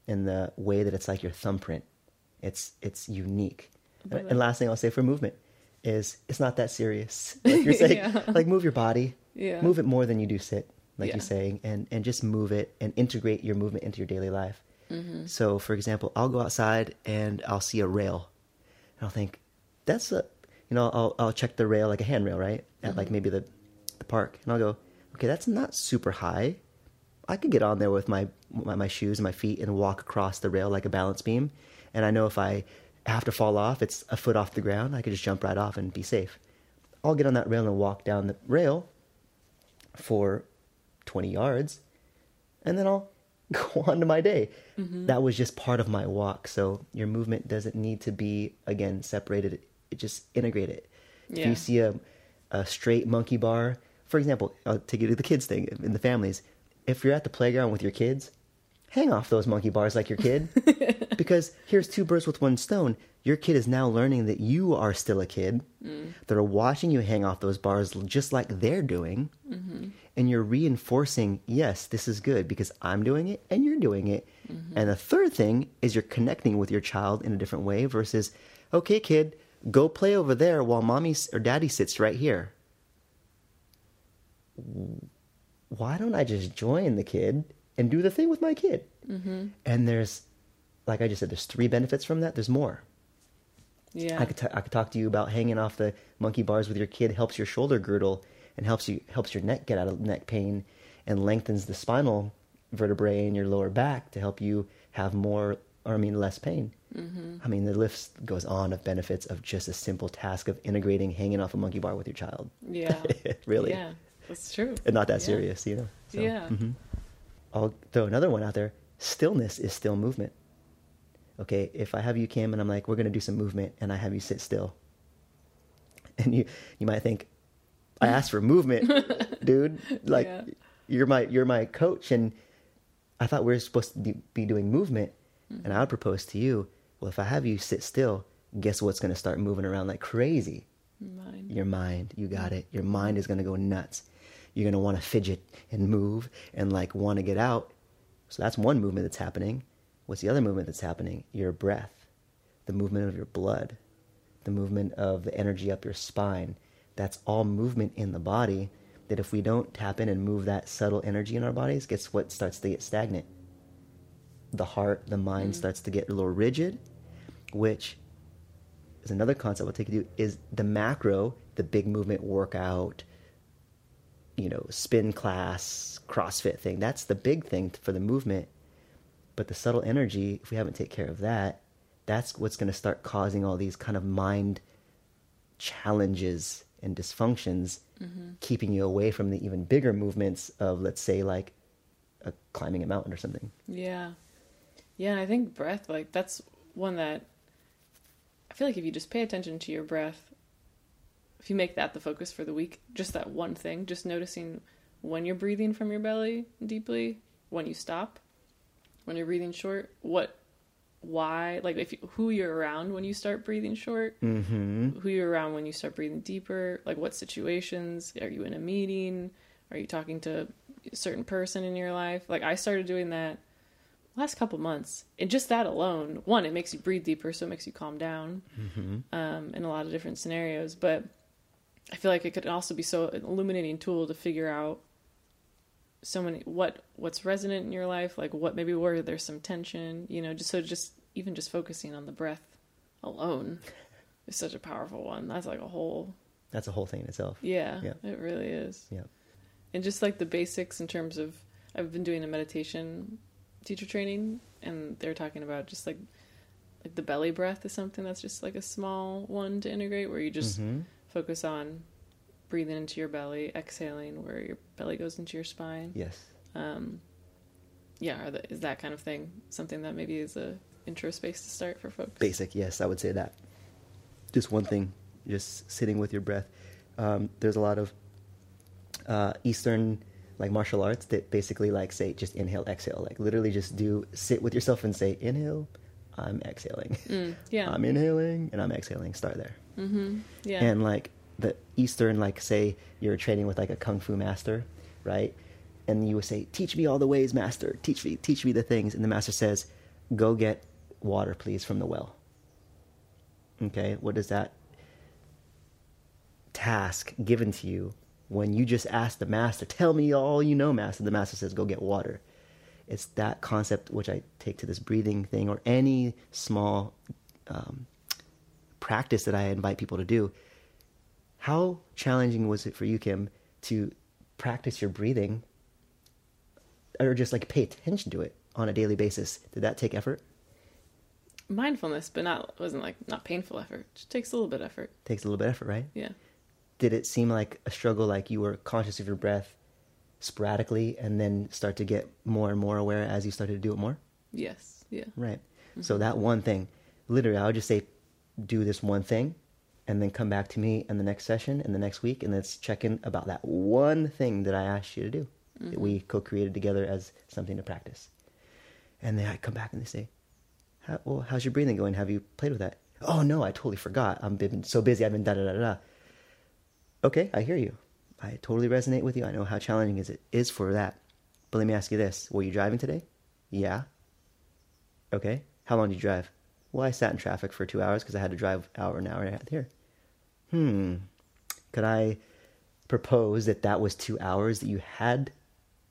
in the way that it's like your thumbprint. It's it's unique. Love And last thing I'll say for movement is it's not that serious. Like you're saying, Yeah. like move your body, Yeah. move it more than you do sit, like Yeah. you're saying, and and just move it and integrate your movement into your daily life. Mm-hmm. So, for example, I'll go outside and I'll see a rail, and I'll think, that's a, you know, I'll I'll check the rail like a handrail, right, at like maybe the, the park, and I'll go, okay, that's not super high. I could get on there with my, my my shoes and my feet and walk across the rail like a balance beam, and I know if I have to fall off, it's a foot off the ground. I could just jump right off and be safe. I'll get on that rail and walk down the rail for 20 yards and then I'll go on to my day. Mm-hmm. That was just part of my walk. So your movement doesn't need to be again separated. It just integrate it. If you see a a straight monkey bar, for example, I'll take you to the kids thing in the families. If you're at the playground with your kids, hang off those monkey bars like your kid. because here's two birds with one stone. Your kid is now learning that you are still a kid. Mm. They're watching you hang off those bars just like they're doing. Mm-hmm. And you're reinforcing, yes, this is good because I'm doing it and you're doing it. Mm-hmm. And the third thing is you're connecting with your child in a different way versus, okay, kid, go play over there while mommy or daddy sits right here. Why don't I just join the kid and do the thing with my kid? And there's, like I just said, there's three benefits from that. There's more. Yeah. I could t- I could talk to you about hanging off the monkey bars with your kid helps your shoulder girdle and helps you helps your neck get out of neck pain and lengthens the spinal vertebrae in your lower back to help you have more or I mean less pain. Mm-hmm. I mean the list goes on of benefits of just a simple task of integrating hanging off a monkey bar with your child. yeah. really, Yeah. That's true. and not that Yeah. serious, you know. So, Yeah. Mm-hmm. I'll throw another one out there. Stillness is still movement. Okay, if I have you, Kim, and I'm like, we're gonna do some movement, and I have you sit still, and you you might think, I asked for movement, dude. Like, Yeah. you're my you're my coach, and I thought we were supposed to be- be doing movement, and I would propose to you, well, if I have you sit still, guess what's gonna start moving around like crazy? Mine. Your mind, you got it. Your mind is going to go nuts. You're going to want to fidget and move and like want to get out. So that's one movement that's happening. What's the other movement that's happening? Your breath, the movement of your blood, the movement of the energy up your spine. That's all movement in the body that if we don't tap in and move that subtle energy in our bodies, guess what starts to get stagnant? The heart, the mind mm-hmm. starts to get a little rigid, which is another concept I'll take you to is the macro, the big movement workout, you know, spin class, CrossFit thing. That's the big thing for the movement. But the subtle energy, if we haven't taken care of that, that's what's going to start causing all these kind of mind challenges and dysfunctions, mm-hmm. keeping you away from the even bigger movements of, let's say, like a climbing a mountain or something. Yeah. Yeah, and I think breath, like, that's one that I feel like if you just pay attention to your breath, if you make that the focus for the week, just that one thing, just noticing when you're breathing from your belly deeply, when you stop, when you're breathing short, what, why, like, if you, who you're around when you start breathing short, Mm-hmm. who you're around when you start breathing deeper, like what situations, are you in a meeting, are you talking to a certain person in your life? Like I started doing that last couple months, and just that alone, one, it makes you breathe deeper, so it makes you calm down um, in a lot of different scenarios. But I feel like it could also be so an illuminating tool to figure out so many what what's resonant in your life, like what maybe where there's some tension, you know, just so just even just focusing on the breath alone is such a powerful one. That's like a whole That's a whole thing in itself. yeah, Yeah. it really is. Yeah. And just like the basics in terms of I've been doing a meditation teacher training and they're talking about just like like the belly breath is something that's just like a small one to integrate where you just hmm focus on breathing into your belly, exhaling where your belly goes into your spine. Yes. Um yeah, are the, is that kind of thing something that maybe is a intro space to start for folks? Basic, yes, I would say that. Just one thing, just sitting with your breath. Um, there's a lot of uh, Eastern like martial arts that basically like say just inhale, exhale, like literally just do sit with yourself and say inhale, I'm exhaling, Mm, yeah. I'm inhaling and I'm exhaling. Start there, mm-hmm. Yeah. and like the Eastern, like say you're training with like a kung fu master, right? And you would say, "Teach me all the ways, master. Teach me, teach me the things." And the master says, "Go get water, please, from the well." Okay, what does that task given to you when you just ask the master, "Tell me all you know, master"? The master says, "Go get water." It's that concept which I take to this breathing thing or any small um, practice that I invite people to do. How challenging was it for you, Kim, to practice your breathing or just like pay attention to it on a daily basis? Did that take effort? Mindfulness, but not wasn't like not painful effort. Just takes a little bit of effort. Takes a little bit of effort, right? Yeah. Did it seem like a struggle, like you were conscious of your breath sporadically and then start to get more and more aware as you started to do it more? Yes. Yeah. Right. Mm-hmm. So that one thing, literally, I would just say, do this one thing, and then come back to me in the next session in the next week, and let's check in about that one thing that I asked you to do, that we mm-hmm. co-created together as something to practice. And then I come back and they say, How, "Well, how's your breathing going? Have you played with that?" Oh no, I totally forgot. I've been so busy. I've been da da da da. Okay, I hear you. I totally resonate with you. I know how challenging is it is for that. But let me ask you this: Were you driving today? Yeah. Okay. How long did you drive? Well, I sat in traffic for two hours because I had to drive hour an hour and a half here. Hmm. Could I propose that that was two hours that you had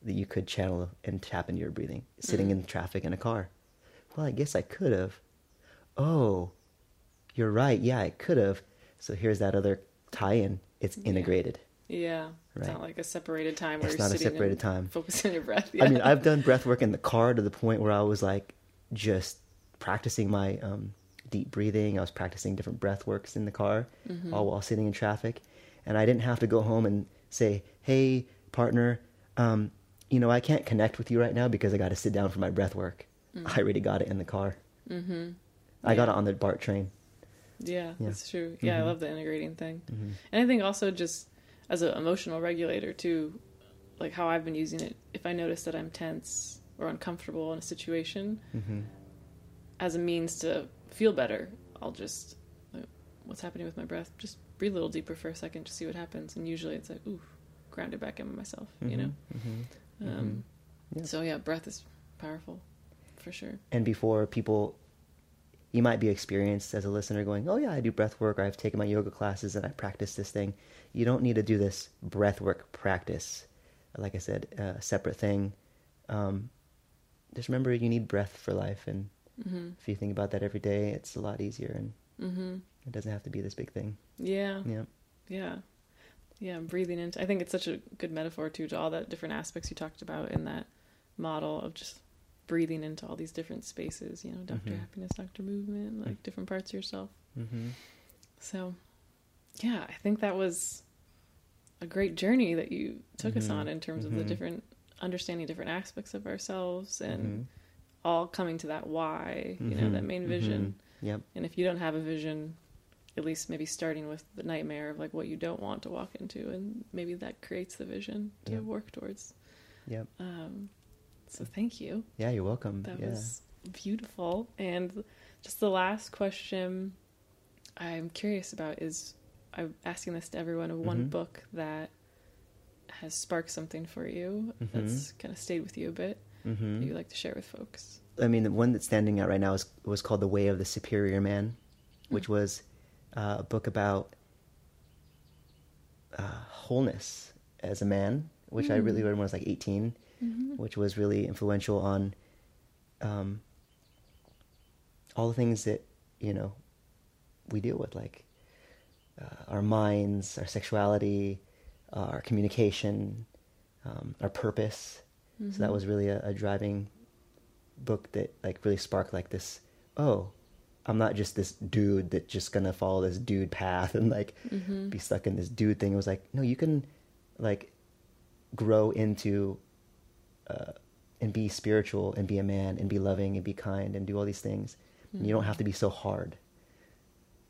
that you could channel and tap into your breathing, sitting in traffic in a car? Well, I guess I could have. Oh, you're right. Yeah, I could have. So here's that other tie-in. It's integrated. Yeah. It's Right. not like a separated time where It's you're not a separated time. Focusing on your breath. I mean, I've done breath work in the car to the point where I was like just practicing my um, deep breathing. I was practicing different breath works in the car Mm-hmm. all while sitting in traffic. And I didn't have to go home and say, hey, partner, um, you know, I can't connect with you right now because I got to sit down for my breath work. I already got it in the car. Mm-hmm. I got it on the BART train. Yeah, Yeah. that's true. Yeah, I Mhm. love the integrating thing. Mm-hmm. And I think also just as an emotional regulator too, like how I've been using it, if I notice that I'm tense or uncomfortable in a situation, Mm-hmm. As a means to feel better, I'll just like, what's happening with my breath? Just breathe a little deeper for a second to see what happens. And usually it's like, ooh, grounded back in myself, you know? Mm-hmm. Um, Yeah. So yeah, breath is powerful for sure. and before people you might be experienced as a listener going oh yeah i do breath work or i've taken my yoga classes and i practice this thing you don't need to do this breath work practice like i said a separate thing um, just remember you need breath for life and hmm if you think about that every day it's a lot easier and hmm it doesn't have to be this big thing Yeah. yeah Yeah. Yeah, breathing into I think it's such a good metaphor too to all the different aspects you talked about in that model of just breathing into all these different spaces, you know, Dr. Mhm. Happiness, Dr. Movement, like different parts of yourself. mm-hmm. So, yeah, I think that was a great journey that you took us Mhm. on in terms of the different understanding different aspects of ourselves and. All coming to that why, you know, Mhm. that main vision. yep And if you don't have a vision, at least maybe starting with the nightmare of like what you don't want to walk into, and maybe that creates the vision to Yeah. work towards. yep Um, so thank you. yeah you're welcome That yeah was beautiful. And just the last question I'm curious about is I'm asking this to everyone of one Mhm. book that has sparked something for you Mhm. that's kind of stayed with you a bit mm-hmm. that you'd like to share with folks. I mean, the one that's standing out right now is was called "The Way of the Superior Man," which was uh, a book about uh, wholeness as a man, which I really Mm. read when I was like 18, which was really influential on um, all the things that you know we deal with, like uh, our minds, our sexuality, our communication, um, our purpose. So that was really a, a driving book that like really sparked like this. Oh, I'm not just this dude that just gonna follow this dude path and like Mm-hmm. be stuck in this dude thing. It was like no, you can like grow into uh, and be spiritual and be a man and be loving and be kind and do all these things. And you don't have to be so hard.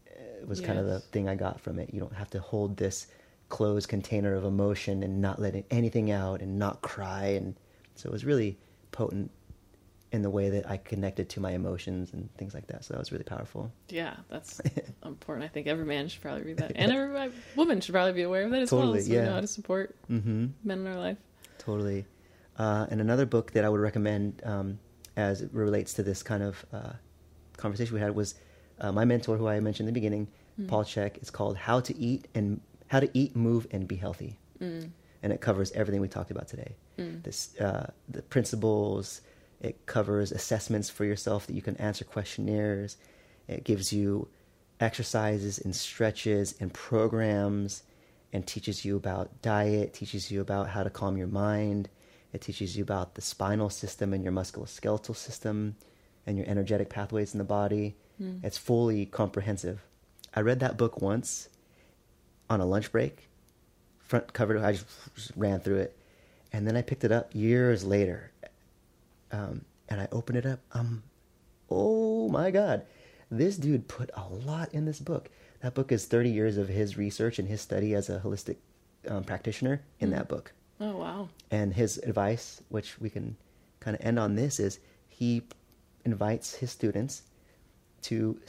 It was kind of the thing I got from it. You don't have to hold this closed container of emotion and not letting anything out and not cry and so it was really potent in the way that I connected to my emotions and things like that. So that was really powerful. Yeah, that's important. I think every man should probably read that, and every woman should probably be aware of that as Totally, well, so yeah. we know how to support Mm-hmm. men in our life. Totally. Uh, and another book that I would recommend um, as it relates to this kind of uh, conversation we had was uh, my mentor, who I mentioned in the beginning, Mm. Paul Chek. It's called How to Eat and How to Eat, Move, and Be Healthy, Mm. And it covers everything we talked about today. Mm. This uh, the principles. It covers assessments for yourself that you can answer questionnaires. It gives you exercises and stretches and programs and teaches you about diet, teaches you about how to calm your mind. It teaches you about the spinal system and your musculoskeletal system and your energetic pathways in the body. Mm. It's fully comprehensive. I read that book once on a lunch break, front cover. I just, just ran through it, and then I picked it up years later, um, and I opened it up. Um, oh my god, this dude put a lot in this book. That book is 30 years of his research and his study as a holistic um, practitioner in that book. Oh wow. And his advice, which we can kind of end on this, is he invites his students to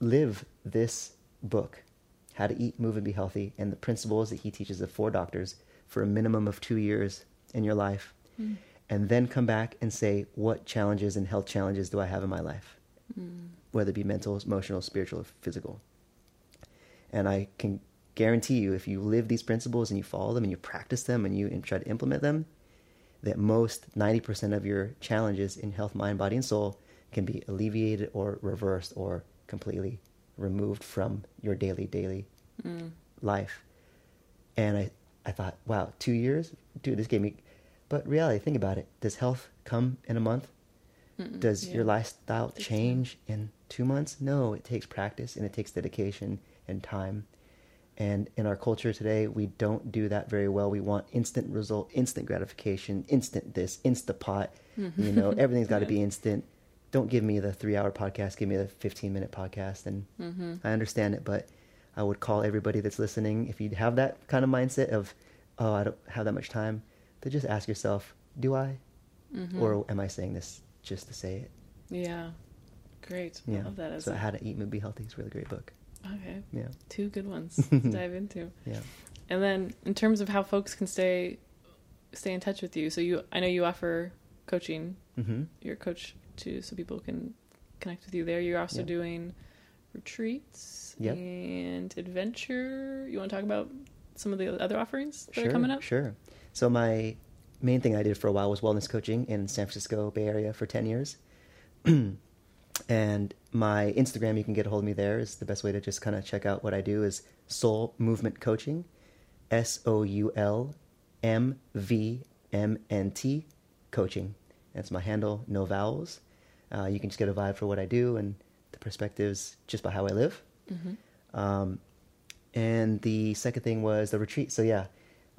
live this book, How to Eat, Move, and Be Healthy, and the principles that he teaches the four doctors for a minimum of two years in your life. Mm. And then come back and say, what challenges and health challenges do I have in my life? Mm. Whether it be mental, emotional, spiritual, or physical. And I can guarantee you, if you live these principles and you follow them and you practice them and you try to implement them, that most 90% of your challenges in health, mind, body, and soul can be alleviated or reversed or completely removed from your daily, daily Mm. life. And I, I thought, wow, two years? Dude, this gave me. But reality, think about it. Does health come in a month? Mm-mm. Does Yeah. your lifestyle change in two months? No, it takes practice and it takes dedication and time. And in our culture today, we don't do that very well. We want instant result, instant gratification, instant this, insta pot. You know, everything's got to Mm-hmm. Yeah. be instant. Don't give me the three hour podcast. Give me the 15 minute podcast. And Mm-hmm. I understand it, but I would call everybody that's listening, if you have that kind of mindset of, oh, I don't have that much time, to just ask yourself, do I? Mhm. Or am I saying this just to say it? yeah, great. I Yeah. love that. So a- How to Eat and Be Healthy is a really great book. okay, Yeah. two good ones to dive into. Yeah. And then in terms of how folks can stay stay in touch with you, so you I know you offer coaching. Mm-hmm. You're a coach too, so people can connect with you there. You're also Yeah. doing retreats Yep. and adventure. You want to talk about some of the other offerings that Sure. are coming up? Sure. So my main thing I did for a while was wellness coaching in San Francisco Bay Area for 10 years. and my Instagram, you can get a hold of me there, is the best way to just kind of check out what I do is Soul Movement Coaching, S O U L M V M N T Coaching. That's my handle, no vowels. Uh, you can just get a vibe for what I do and the perspectives just by how I live. Mm-hmm. Um, and the second thing was the retreat. So yeah,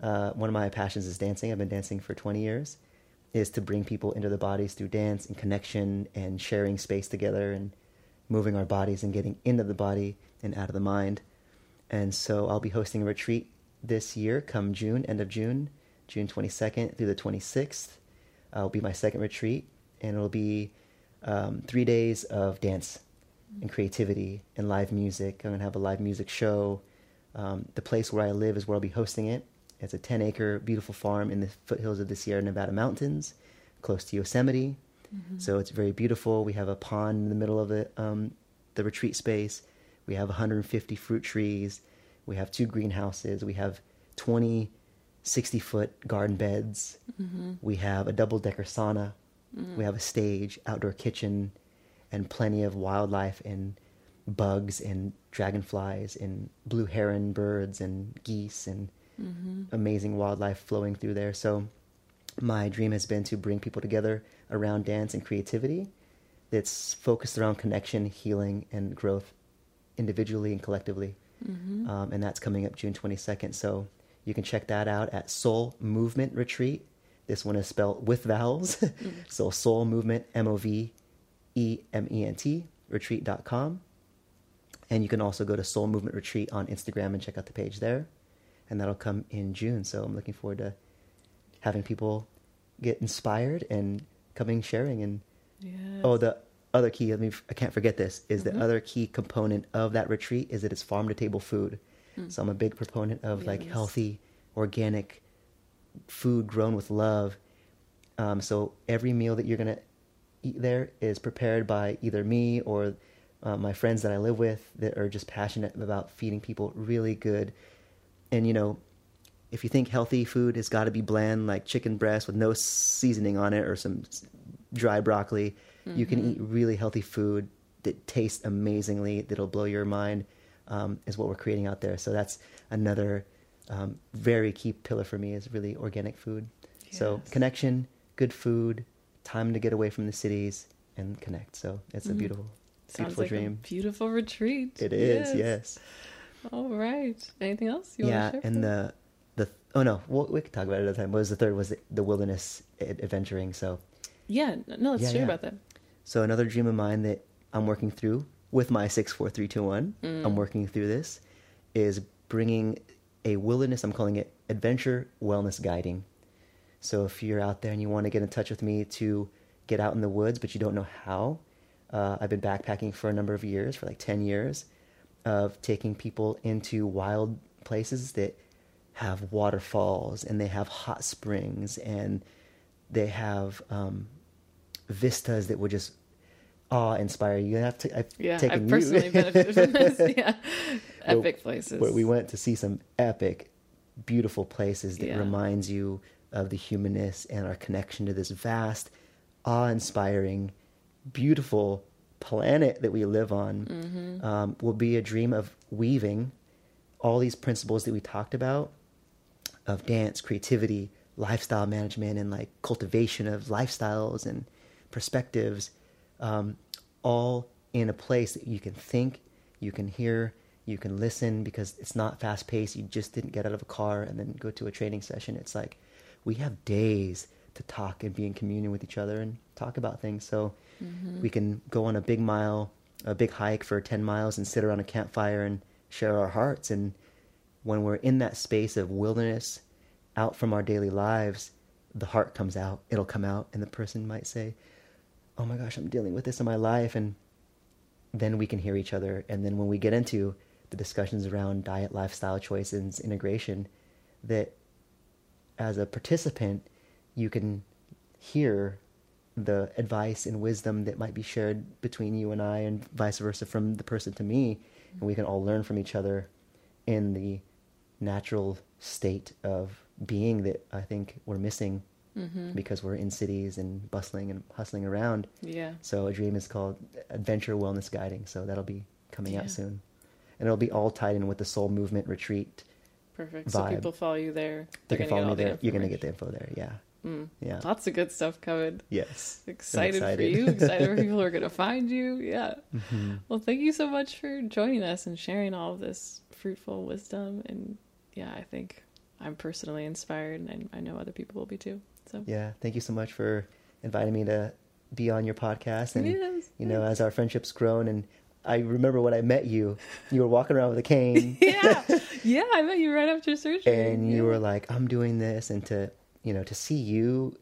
uh, one of my passions is dancing. I've been dancing for 20 years. Is to bring people into the bodies through dance and connection and sharing space together and moving our bodies and getting into the body and out of the mind. And so I'll be hosting a retreat this year, come June, end of June, June 22nd through the 26th. Uh, will be my second retreat, and it'll be um, three days of dance and creativity and live music. I'm gonna have a live music show. Um, the place where I live is where I'll be hosting it. It's a 10 acre beautiful farm in the foothills of the Sierra Nevada mountains, close to Yosemite. Mm-hmm. So it's very beautiful. We have a pond in the middle of the um, the retreat space. We have 150 fruit trees. We have two greenhouses. We have 20 60 foot garden beds. Mm-hmm. We have a double decker sauna. Mm. We have a stage, outdoor kitchen, and plenty of wildlife and bugs and dragonflies and blue heron birds and geese and Mm-hmm. amazing wildlife flowing through there. So my dream has been to bring people together around dance and creativity that's focused around connection, healing, and growth individually and collectively. Mm-hmm. Um, and that's coming up June 22nd. So you can check that out at Soul Movement Retreat. This one is spelled with vowels. so Soul Movement, M O V E M E N T, retreat.com. And you can also go to Soul Movement Retreat on Instagram and check out the page there. And that'll come in June. So I'm looking forward to having people get inspired and coming sharing and Yes. Oh, the other key. Let me. I can't forget this. Is Mhm. the other key component of that retreat is that it's farm to table food. Mm. So I'm a big proponent of like healthy, organic food grown with love. Um, so every meal that you're gonna eat there is prepared by either me or uh, my friends that I live with that are just passionate about feeding people really good. And you know, if you think healthy food has got to be bland, like chicken breast with no seasoning on it or some dry broccoli, you can Mhm. eat really healthy food that tastes amazingly. That'll blow your mind. Um, is what we're creating out there. So that's another um, very key pillar for me is really organic food. So connection, good food, time to get away from the cities and connect. So it's a Mhm. beautiful, Sounds beautiful like dream. a beautiful retreat. It is, yes. All right. Anything else you yeah, want to share? Yeah, and the the oh no, well, we could talk about it another time. What was the third? Was the, the wilderness adventuring? So Yeah, no, let's Yeah, share yeah. about that. so another dream of mine that I'm working through with my six four three two one. Mm. I'm working through this is bringing a wilderness. I'm calling it adventure wellness guiding. So if you're out there and you want to get in touch with me to get out in the woods, but you don't know how, uh, I've been backpacking for a number of years, for like 10 years, of taking people into wild places that have waterfalls and they have hot springs and they have um, vistas that would just awe inspire you. And I've, t- I've Yeah, taken I've you- personally benefited from this. Yeah, Where- epic places. where we went to see some epic, beautiful places that Yeah. reminds you of the humanness and our connection to this vast, awe-inspiring, beautiful planet that we live on. Mm-hmm. Um, will be a dream of weaving all these principles that we talked about of dance, creativity, lifestyle management, and like cultivation of lifestyles and perspectives, um, all in a place that you can think, you can hear, you can listen because it's not fast paced. You just didn't get out of a car and then go to a training session. It's like we have days to talk and be in communion with each other and talk about things. So Mm-hmm. we can go on a big mile, a big hike for 10 miles and sit around a campfire and share our hearts. And when we're in that space of wilderness, out from our daily lives, the heart comes out. It'll come out, and the person might say, Oh my gosh, I'm dealing with this in my life. And then we can hear each other. And then when we get into the discussions around diet, lifestyle choices, integration, that as a participant, you can hear the advice and wisdom that might be shared between you and I, and vice versa from the person to me, and we can all learn from each other in the natural state of being that I think we're missing Mm-hmm. because we're in cities and bustling and hustling around. Yeah. So a dream is called Adventure Wellness Guiding. So that'll be coming Yeah. out soon, and it'll be all tied in with the Soul Movement Retreat. Perfect. So people follow you there. They're can follow me all the there. You're gonna get the info there. Yeah, Mm. yeah. Lots of good stuff coming. Yes. Excited, for you. Excited for people who are going to find you. Yeah. Mhm. Well, thank you so much for joining us and sharing all of this fruitful wisdom. And yeah, I think I'm personally inspired, and I know other people will be too. So Yeah. Thank you so much for inviting me to be on your podcast. And Yes, you know, as our friendship's grown, and I remember when I met you, you were walking around with a cane. yeah, yeah, I met you right after surgery, and you Yeah. were like i'm doing this and to you know to see you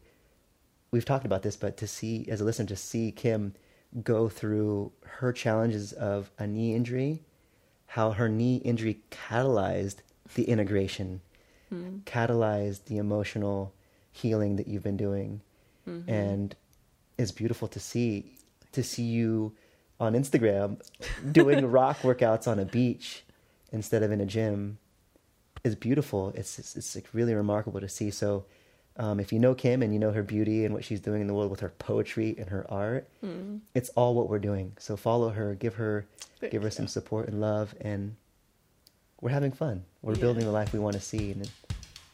we've talked about this but to see as a listener to see kim go through her challenges of a knee injury how her knee injury catalyzed the integration Mm. catalyzed the emotional healing that you've been doing Mhm. and it's beautiful to see to see you on Instagram doing rock workouts on a beach instead of in a gym is beautiful. It's it's, it's like really remarkable to see. So um, if you know Kim and you know her beauty and what she's doing in the world with her poetry and her art, Mm. it's all what we're doing. So follow her, give her Thank give her you. some support and love, and we're having fun. We're Yeah. building the life we want to see, and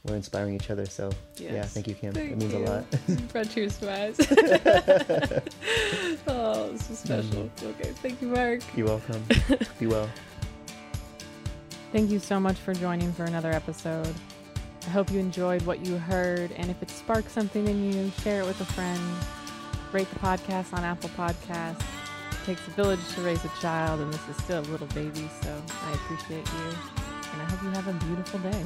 we're inspiring each other. So yeah, thank you, Kim. Thank it means you. a lot. Brought tears to my eyes. oh, this is special. Mm-hmm. Okay, thank you, Mark. You're welcome. Be well. Thank you so much for joining for another episode. I hope you enjoyed what you heard, and if it sparked something in you, share it with a friend. Rate the podcast on Apple Podcasts. It takes a village to raise a child, and this is still a little baby, so I appreciate you. And I hope you have a beautiful day.